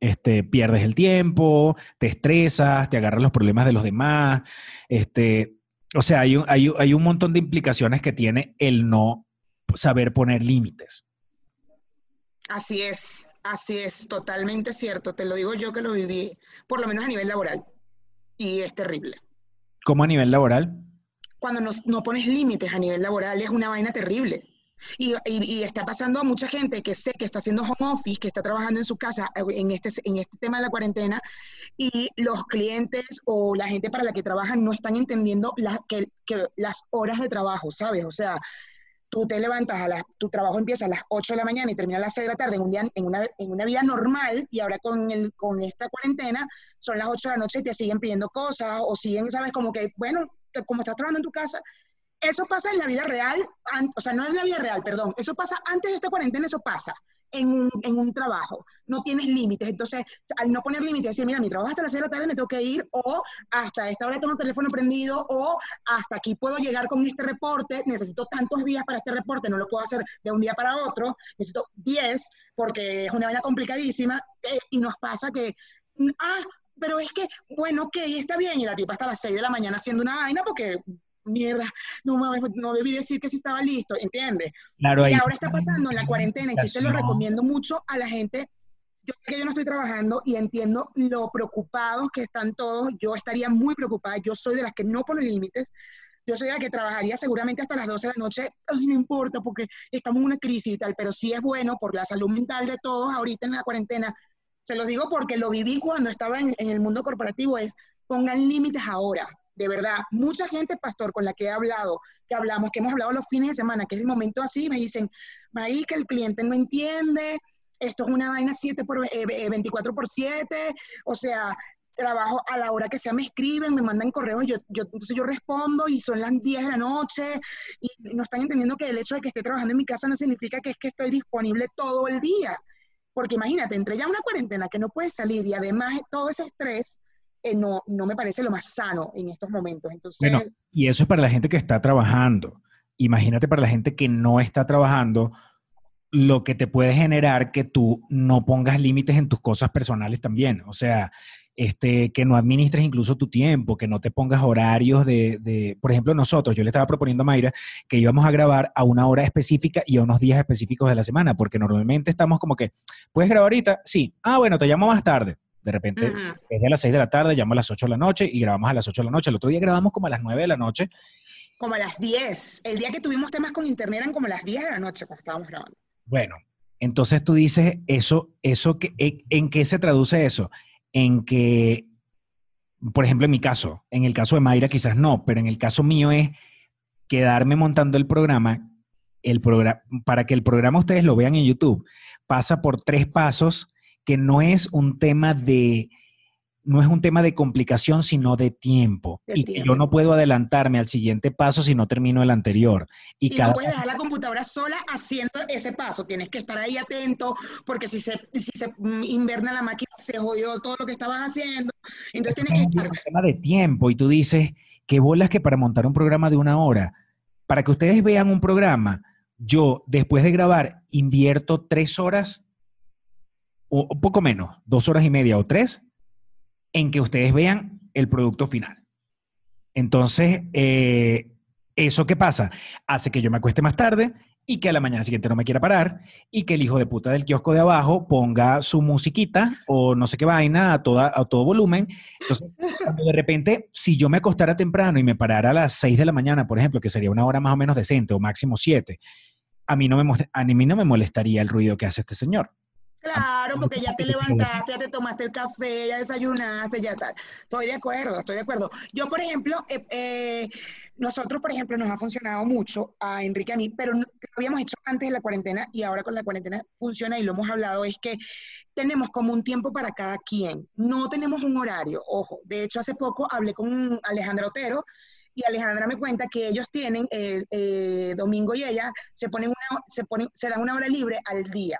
este, pierdes el tiempo, te estresas, te agarras los problemas de los demás. Este, o sea, hay un, hay, hay un montón de implicaciones que tiene el no saber poner límites. Así es, así es, totalmente cierto. Te lo digo yo que lo viví, por lo menos a nivel laboral. Y es terrible. Como a nivel laboral, Cuando no, no pones límites a nivel laboral es una vaina terrible. Y, y- está pasando a mucha gente que sé que está haciendo home office, que está trabajando en su casa eh, en este, en este tema de la cuarentena, y los clientes o la gente para la que trabajan no están entendiendo la- que las horas de trabajo, ¿sabes? O sea, tú te levantas, a las, tu trabajo empieza a las 8 de la mañana y termina a las 6 de la tarde en, un día, en, una, en una vida normal, y ahora con, el, con esta cuarentena son las 8 de la noche y te siguen pidiendo cosas, o siguen, ¿sabes? Como que, bueno, como estás trabajando en tu casa, eso pasa en la vida real, o sea, no en la vida real, perdón, eso pasa antes de esta cuarentena, eso pasa en un, en un trabajo, no tienes límites, entonces al no poner límites, decir, mira, mi trabajo hasta las 6 de la tarde me tengo que ir, o hasta esta hora tengo el teléfono prendido, o hasta aquí puedo llegar con este reporte, necesito tantos días para este reporte, no lo puedo hacer de un día para otro, necesito 10, porque es una vaina complicadísima, eh, y nos pasa que, ah, pero es que, bueno, ok, está bien, y la tipa hasta las 6 de la mañana haciendo una vaina porque mierda, no, mames, no debí decir que sí estaba listo, ¿entiendes? Claro, Y ahí- ahora está pasando en la cuarentena y sí se lo recomiendo mucho a la gente. Yo sé que yo no estoy trabajando y entiendo lo preocupados que están todos. Yo estaría muy preocupada. Yo soy de las que no pone límites. Yo soy de la que trabajaría seguramente hasta las 12 de la noche. Ay, no importa porque estamos en una crisis y tal, pero sí es bueno por la salud mental de todos ahorita en la cuarentena. Se los digo porque lo viví cuando estaba en, en el mundo corporativo, es pongan límites ahora. De verdad, mucha gente, pastor, con la que he hablado, que hablamos, que hemos hablado los fines de semana, que es el momento así, me dicen, que el cliente no entiende, esto es una vaina 7 por, eh, eh, 24 por 7, o sea, trabajo a la hora que sea, me escriben, me mandan correos, yo, yo, entonces yo respondo y son las 10 de la noche y no están entendiendo que el hecho de que esté trabajando en mi casa no significa que es que estoy disponible todo el día. Porque imagínate, entre ya una cuarentena que no puedes salir y además todo ese estrés, eh, no, me parece lo más sano en estos momentos. Entonces, Bueno, y eso es para la gente que está trabajando. Imagínate para la gente que no está trabajando, lo que te puede generar que tú no pongas límites en tus cosas personales también. O sea, este, que no administres incluso tu tiempo, que no te pongas horarios de, de- por ejemplo, nosotros, yo le estaba proponiendo a Mayra que íbamos a grabar a una hora específica y a unos días específicos de la semana, porque normalmente estamos como que, ¿puedes grabar ahorita? Sí. Ah, bueno, te llamo más tarde. De repente, es de las 6 de la tarde, llamo a las 8 de la noche y grabamos a las 8 de la noche. El otro día grabamos como a las 9 de la noche. como a las 10. El día que tuvimos temas con internet eran como a las 10 de la noche cuando estábamos grabando. Bueno, entonces tú dices, eso, eso que, en, ¿en qué se traduce eso? En que, por ejemplo, en mi caso, en el caso de Mayra quizás no, pero en el caso mío es quedarme montando el programa, el programa, para que el programa ustedes lo vean en YouTube, pasa por tres pasos que no es un tema de, no es un tema de complicación, sino de tiempo. De y que yo no puedo adelantarme al siguiente paso si no termino el anterior. Y, Y, cada no puedes dejar la computadora sola haciendo ese paso. Tienes que estar ahí atento porque si se, si se inverna la máquina, se jodió todo lo que estabas haciendo. Entonces tienes que es estar... un tema de tiempo y tú dices que bolas que para montar un programa de una hora, para que ustedes vean un programa, yo después de grabar invierto tres horas o, o poco menos, dos horas y media o tres, en que ustedes vean el producto final. Entonces, eh, ¿eso qué pasa? Hace que yo me acueste más tarde y que a la mañana siguiente no me quiera parar y que el hijo de puta del kiosco de abajo ponga su musiquita o no sé qué vaina a, todo volumen. Entonces, de repente, si yo me acostara temprano y me parara a las 6 de la mañana, por ejemplo, que sería una hora más o menos decente o máximo 7, a mí no me, a mí no me molestaría el ruido que hace este señor. Claro, porque ya te levantaste, ya te tomaste el café, ya desayunaste, ya tal. Estoy de acuerdo, estoy de acuerdo. Yo, por ejemplo, eh, eh, nosotros, por ejemplo, nos ha funcionado mucho a Enrique y a mí, pero no- lo habíamos hecho antes de la cuarentena y ahora con la cuarentena funciona y lo hemos hablado, es que tenemos como un tiempo para cada quien. No tenemos un horario, ojo. De hecho, hace poco hablé con Alejandra Otero y Alejandra me cuenta que ellos tienen, eh, eh, Domingo y ella, se ponen una, se ponen, se dan una hora libre al día.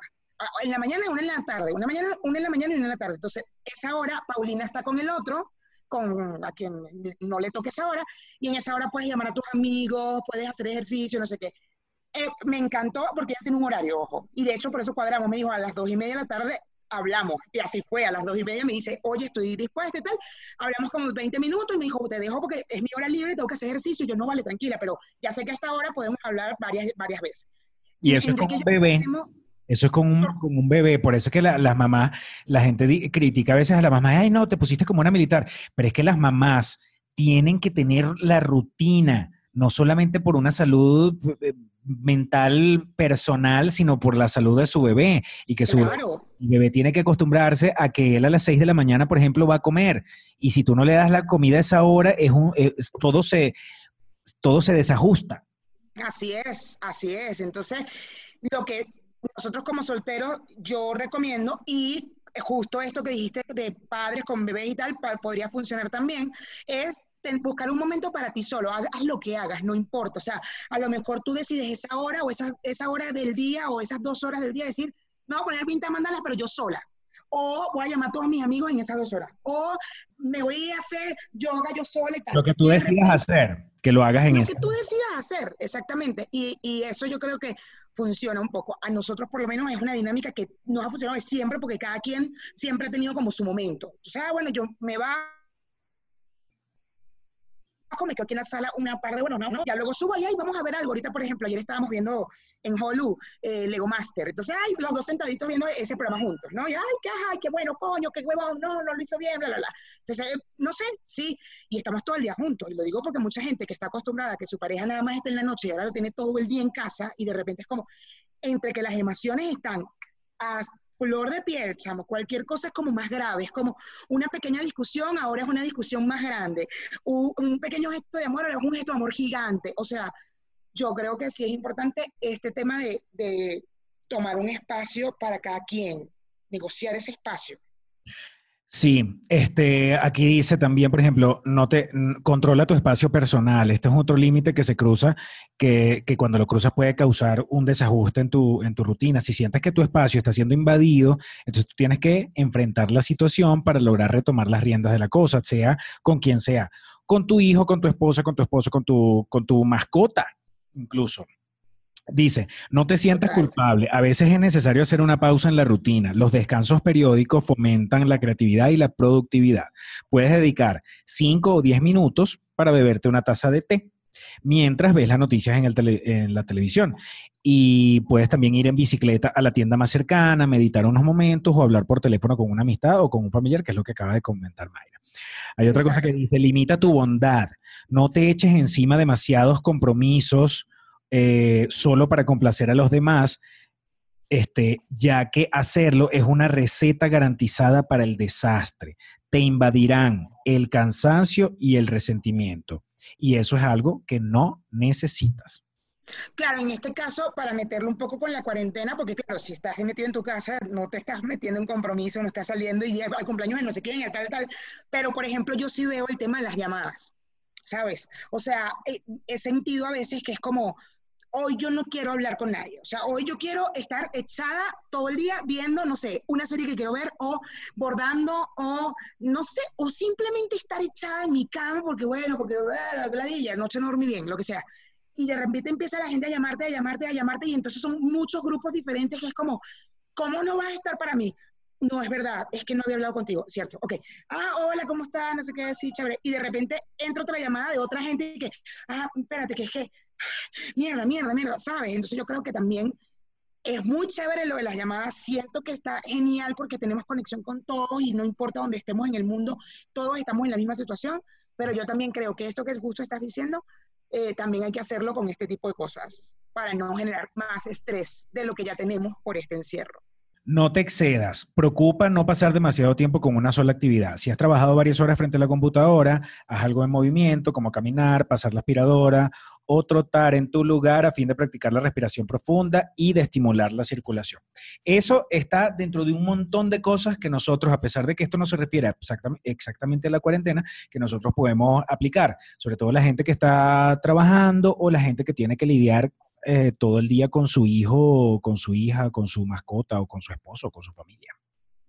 En la mañana y una en la tarde, una, mañana, una en la mañana y una en la tarde. Entonces, esa hora, Paulina está con el otro, con a quien no le toque esa hora, y en esa hora puedes llamar a tus amigos, puedes hacer ejercicio, no sé qué. Eh, me encantó porque ella tiene un horario, ojo. Y de hecho, por eso cuadramos. Me dijo, a las dos y media de la tarde hablamos. Y así fue, a las dos y media me dice, oye, estoy dispuesta y tal. Hablamos como 20 minutos y me dijo, te dejo porque es mi hora libre, tengo que hacer ejercicio. Y yo, no, vale, tranquila, pero ya sé que hasta ahora podemos hablar varias, varias veces. Y eso es como un bebé. Eso es como un, como un bebé, por eso es que la- las mamás, la gente critica a veces a las mamás, ay no, te pusiste como una militar, pero es que las mamás tienen que tener la rutina, no solamente por una salud eh, mental personal, sino por la salud de su bebé y que su Claro. bebé tiene que acostumbrarse a que él a las 6 de la mañana, por ejemplo, va a comer. Y si tú no le das la comida a esa hora, es un, es- todo, se, todo se desajusta. Así es, así es. Entonces, lo que nosotros como solteros, yo recomiendo, y justo esto que dijiste de padres con bebés y tal, pa- podría funcionar también, es ten- buscar un momento para ti solo, haz, haz lo que hagas, no importa. O sea, a lo mejor tú decides esa hora o esa, esa hora del día o esas dos horas del día, decir, me voy a poner pinta mandalas, pero yo sola. O voy a llamar a todos mis amigos en esas dos horas. O me voy a hacer yoga yo sola y tal. Lo que tú decidas hacer, que lo hagas en lo ese. que tú decidas hacer, exactamente. Y, y eso yo creo que funciona un poco. A nosotros por lo menos es una dinámica que nos ha funcionado de siempre porque cada quien siempre ha tenido como su momento. O sea, bueno, yo me va me quedo aquí en la sala una par de, bueno, no, no, ya luego subo allá y vamos a ver algo. Ahorita, por ejemplo, ayer estábamos viendo en Hulu eh, Lego Master. Entonces, ay, los dos sentaditos viendo ese programa juntos, ¿no? Y, ay, qué, ay, qué bueno, coño, qué huevón, no, no lo hizo bien, bla, bla, bla. Entonces, eh, no sé, sí, y estamos todo el día juntos. Y lo digo porque mucha gente que está acostumbrada a que su pareja nada más esté en la noche y ahora lo tiene todo el día en casa y de repente es como, entre que las emociones están flor de piel, chamo, cualquier cosa es como más grave, es como una pequeña discusión, ahora es una discusión más grande, un, un pequeño gesto de amor, ahora es un gesto de amor gigante, o sea, yo creo que sí es importante este tema de, de tomar un espacio para cada quien, negociar ese espacio. Sí, este, aquí dice también, por ejemplo, no te controla tu espacio personal. Este es otro límite que se cruza, que, que cuando lo cruzas puede causar un desajuste en tu, en tu rutina. Si sientes que tu espacio está siendo invadido, entonces tú tienes que enfrentar la situación para lograr retomar las riendas de la cosa, sea con quien sea, con tu hijo, con tu esposa, con tu esposo, con tu, con tu mascota, incluso. Dice, no te sientas Total. culpable. A veces es necesario hacer una pausa en la rutina. Los descansos periódicos fomentan la creatividad y la productividad. Puedes dedicar 5 o 10 minutos para beberte una taza de té mientras ves las noticias en, el tele- en la televisión. Y puedes también ir en bicicleta a la tienda más cercana, meditar unos momentos o hablar por teléfono con una amistad o con un familiar, que es lo que acaba de comentar Mayra. Hay otra cosa que dice, limita tu bondad. No te eches encima demasiados compromisos eh, solo para complacer a los demás, este, ya que hacerlo es una receta garantizada para el desastre. Te invadirán el cansancio y el resentimiento. Y eso es algo que no necesitas. Claro, en este caso, para meterlo un poco con la cuarentena, porque claro, si estás metido en tu casa, no te estás metiendo en compromiso, no estás saliendo y al cumpleaños de no sé quién, y tal, tal. Pero, por ejemplo, yo sí veo el tema de las llamadas, ¿sabes? O sea, he, he sentido a veces que es como, hoy yo no quiero hablar con nadie. O sea, hoy yo quiero estar echada todo el día viendo, no sé, una serie que quiero ver o bordando o no sé, o simplemente estar echada en mi cama porque bueno, porque bueno, gladilla, noche no dormí bien, lo que sea. Y de repente empieza la gente a llamarte, a llamarte, a llamarte y entonces son muchos grupos diferentes que es como, ¿cómo no vas a estar para mí? No, es verdad, es que no había hablado contigo, ¿cierto? Ok. Ah, hola, ¿cómo estás? No sé qué decir. Y de repente entra otra llamada de otra gente que, ah, espérate, que es que, mierda, mierda, mierda, ¿sabes? Entonces yo creo que también es muy chévere lo de las llamadas. Siento que está genial porque tenemos conexión con todos y no importa dónde estemos en el mundo, todos estamos en la misma situación. Pero yo también creo que esto que justo estás diciendo, eh, también hay que hacerlo con este tipo de cosas para no generar más estrés de lo que ya tenemos por este encierro. No te excedas. Procura no pasar demasiado tiempo con una sola actividad. Si has trabajado varias horas frente a la computadora, haz algo en movimiento, como caminar, pasar la aspiradora o trotar en tu lugar a fin de practicar la respiración profunda y de estimular la circulación. Eso está dentro de un montón de cosas que nosotros, a pesar de que esto no se refiere exactam- exactamente a la cuarentena, que nosotros podemos aplicar, sobre todo la gente que está trabajando o la gente que tiene que lidiar eh, todo el día con su hijo, con su hija, con su mascota o con su esposo o con su familia.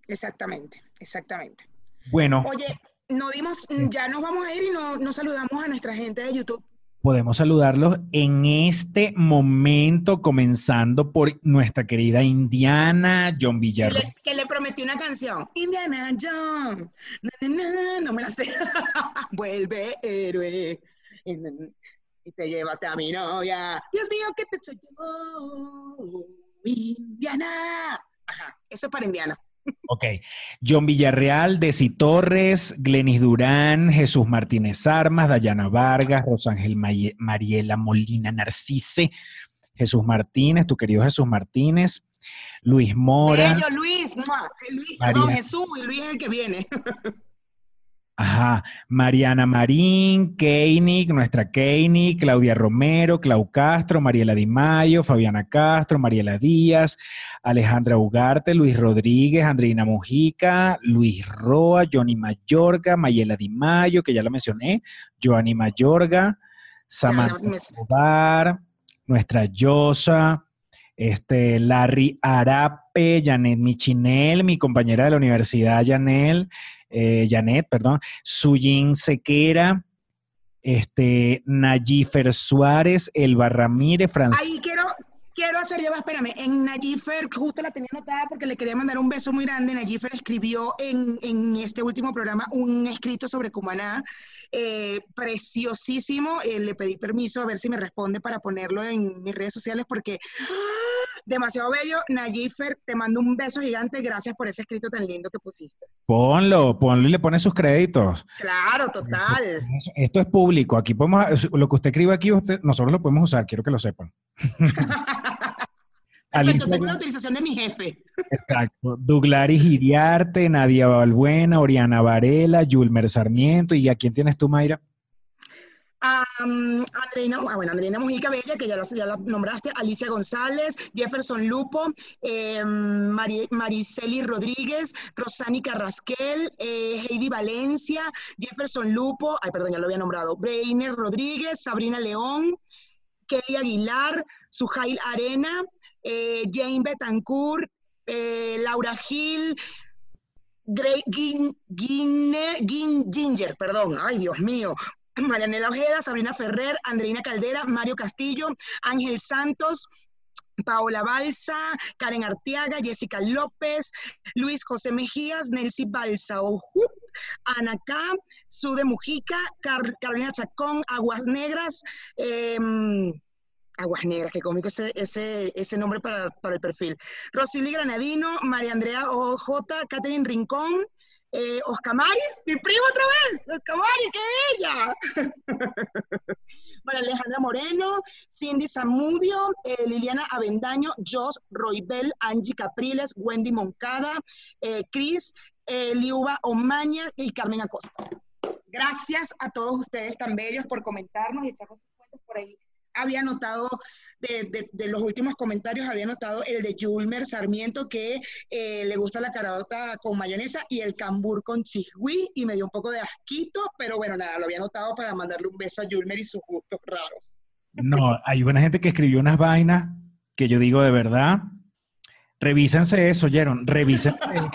Exactamente, exactamente. Bueno, Oye, no dimos, ya nos vamos a ir y no, no saludamos a nuestra gente de YouTube. Podemos saludarlos en este momento, comenzando por nuestra querida Indiana John Que Villarro. le, que le prometí una canción. Indiana Jones. Na, na, na, no me la sé. Vuelve héroe. Y te llevaste a mi novia. Dios mío, ¿qué te soy yo? Indiana. Ajá, eso es para Indiana. Ok. John Villarreal, Desi Torres, Glenis Durán, Jesús Martínez Armas, Dayana Vargas, Rosángel Mariela Molina Narcise, Jesús Martínez, tu querido Jesús Martínez, Luis Mora. Bello, Luis, Jesús, y Luis es el que viene. Ajá, Mariana Marín, Keinig, nuestra Keinig, Claudia Romero, Clau Castro, Mariela Di Mayo, Fabiana Castro, Mariela Díaz, Alejandra Ugarte, Luis Rodríguez, Andreina Mujica, Luis Roa, Johnny Mayorga, Mayela Di Mayo, que ya lo mencioné, Joanny Mayorga, Samantha Escobar, nuestra Yosa, este, Larry Arape, Janet Michinel, mi compañera de la universidad, Janel, eh, Janet, perdón, Suyin Sequera, este, Nayifer Suárez, Elba Ramírez, Francisco. Ahí quiero, quiero hacer, ya va, espérame, en Nayifer, justo la tenía anotada porque le quería mandar un beso muy grande. Nayifer escribió en, este último programa un escrito sobre Cumaná, eh, preciosísimo. Eh, le pedí permiso a ver si me responde para ponerlo en mis redes sociales porque ¡ah! Demasiado bello. Nayifer, te mando un beso gigante. Gracias por ese escrito tan lindo que pusiste. Ponlo, ponlo y le pone sus créditos. Claro, total. Esto es público. Aquí podemos, lo que usted escriba aquí, usted, nosotros lo podemos usar, quiero que lo sepan. Perfecto, tengo la autorización de mi jefe. Exacto. Douglaris Iriarte, Nadia Balbuena, Oriana Varela, Yulmer Sarmiento. ¿Y a quién tienes tú, Mayra? Am, Andreina, ah, bueno, Mujica Bella, que ya la, nombraste, Alicia González, Jefferson Lupo, eh, Mari- Rodríguez, Rosani Carrasquel, eh, Heidi Valencia, Jefferson Lupo, ay, perdón, ya lo había nombrado, Breiner Rodríguez, Sabrina León, Kelly Aguilar, Sujail Arena, eh, Jane Betancourt, eh, Laura Gil, Ginger, perdón, ay Dios mío, Marianela Ojeda, Sabrina Ferrer, Andreina Caldera, Mario Castillo, Ángel Santos, Paola Balsa, Karen Arteaga, Jessica López, Luis José Mejías, Nelcy Balsa Ojut, Ana K, Sude Mujica, Car- Carolina Chacón, Aguas Negras, em, Aguas Negras, qué cómico ese, ese, ese nombre para, para el perfil. Rosily Granadino, María Andrea OJ, Catherine Rincón, eh, Oscar Maris, mi primo otra vez, Oscar Maris, qué bella. María Alejandra Moreno, Cindy Zamudio, eh, Liliana Avendaño, Jos Roybel, Angie Capriles, Wendy Moncada, eh, Cris, eh, Liuba Omaña y Carmen Acosta. Gracias a todos ustedes tan bellos por comentarnos y echarnos sus cuentos por ahí. Había notado de, de- de los últimos comentarios, había notado el de Yulmer Sarmiento que eh, le gusta la carota con mayonesa y el cambur con chigüí y me dio un poco de asquito, pero bueno, nada, lo había notado para mandarle un beso a Yulmer y sus gustos raros. No, hay una gente que escribió unas vainas que yo digo de verdad. Revísense eso, oyeron. Revísense eso.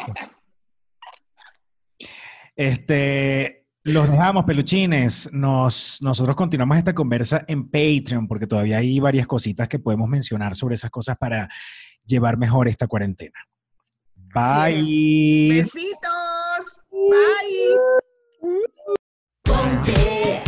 Este, los dejamos, peluchines. Nos, nosotros continuamos esta conversa en Patreon porque todavía hay varias cositas que podemos mencionar sobre esas cosas para llevar mejor esta cuarentena. Bye. Besitos. Bye. Ponte,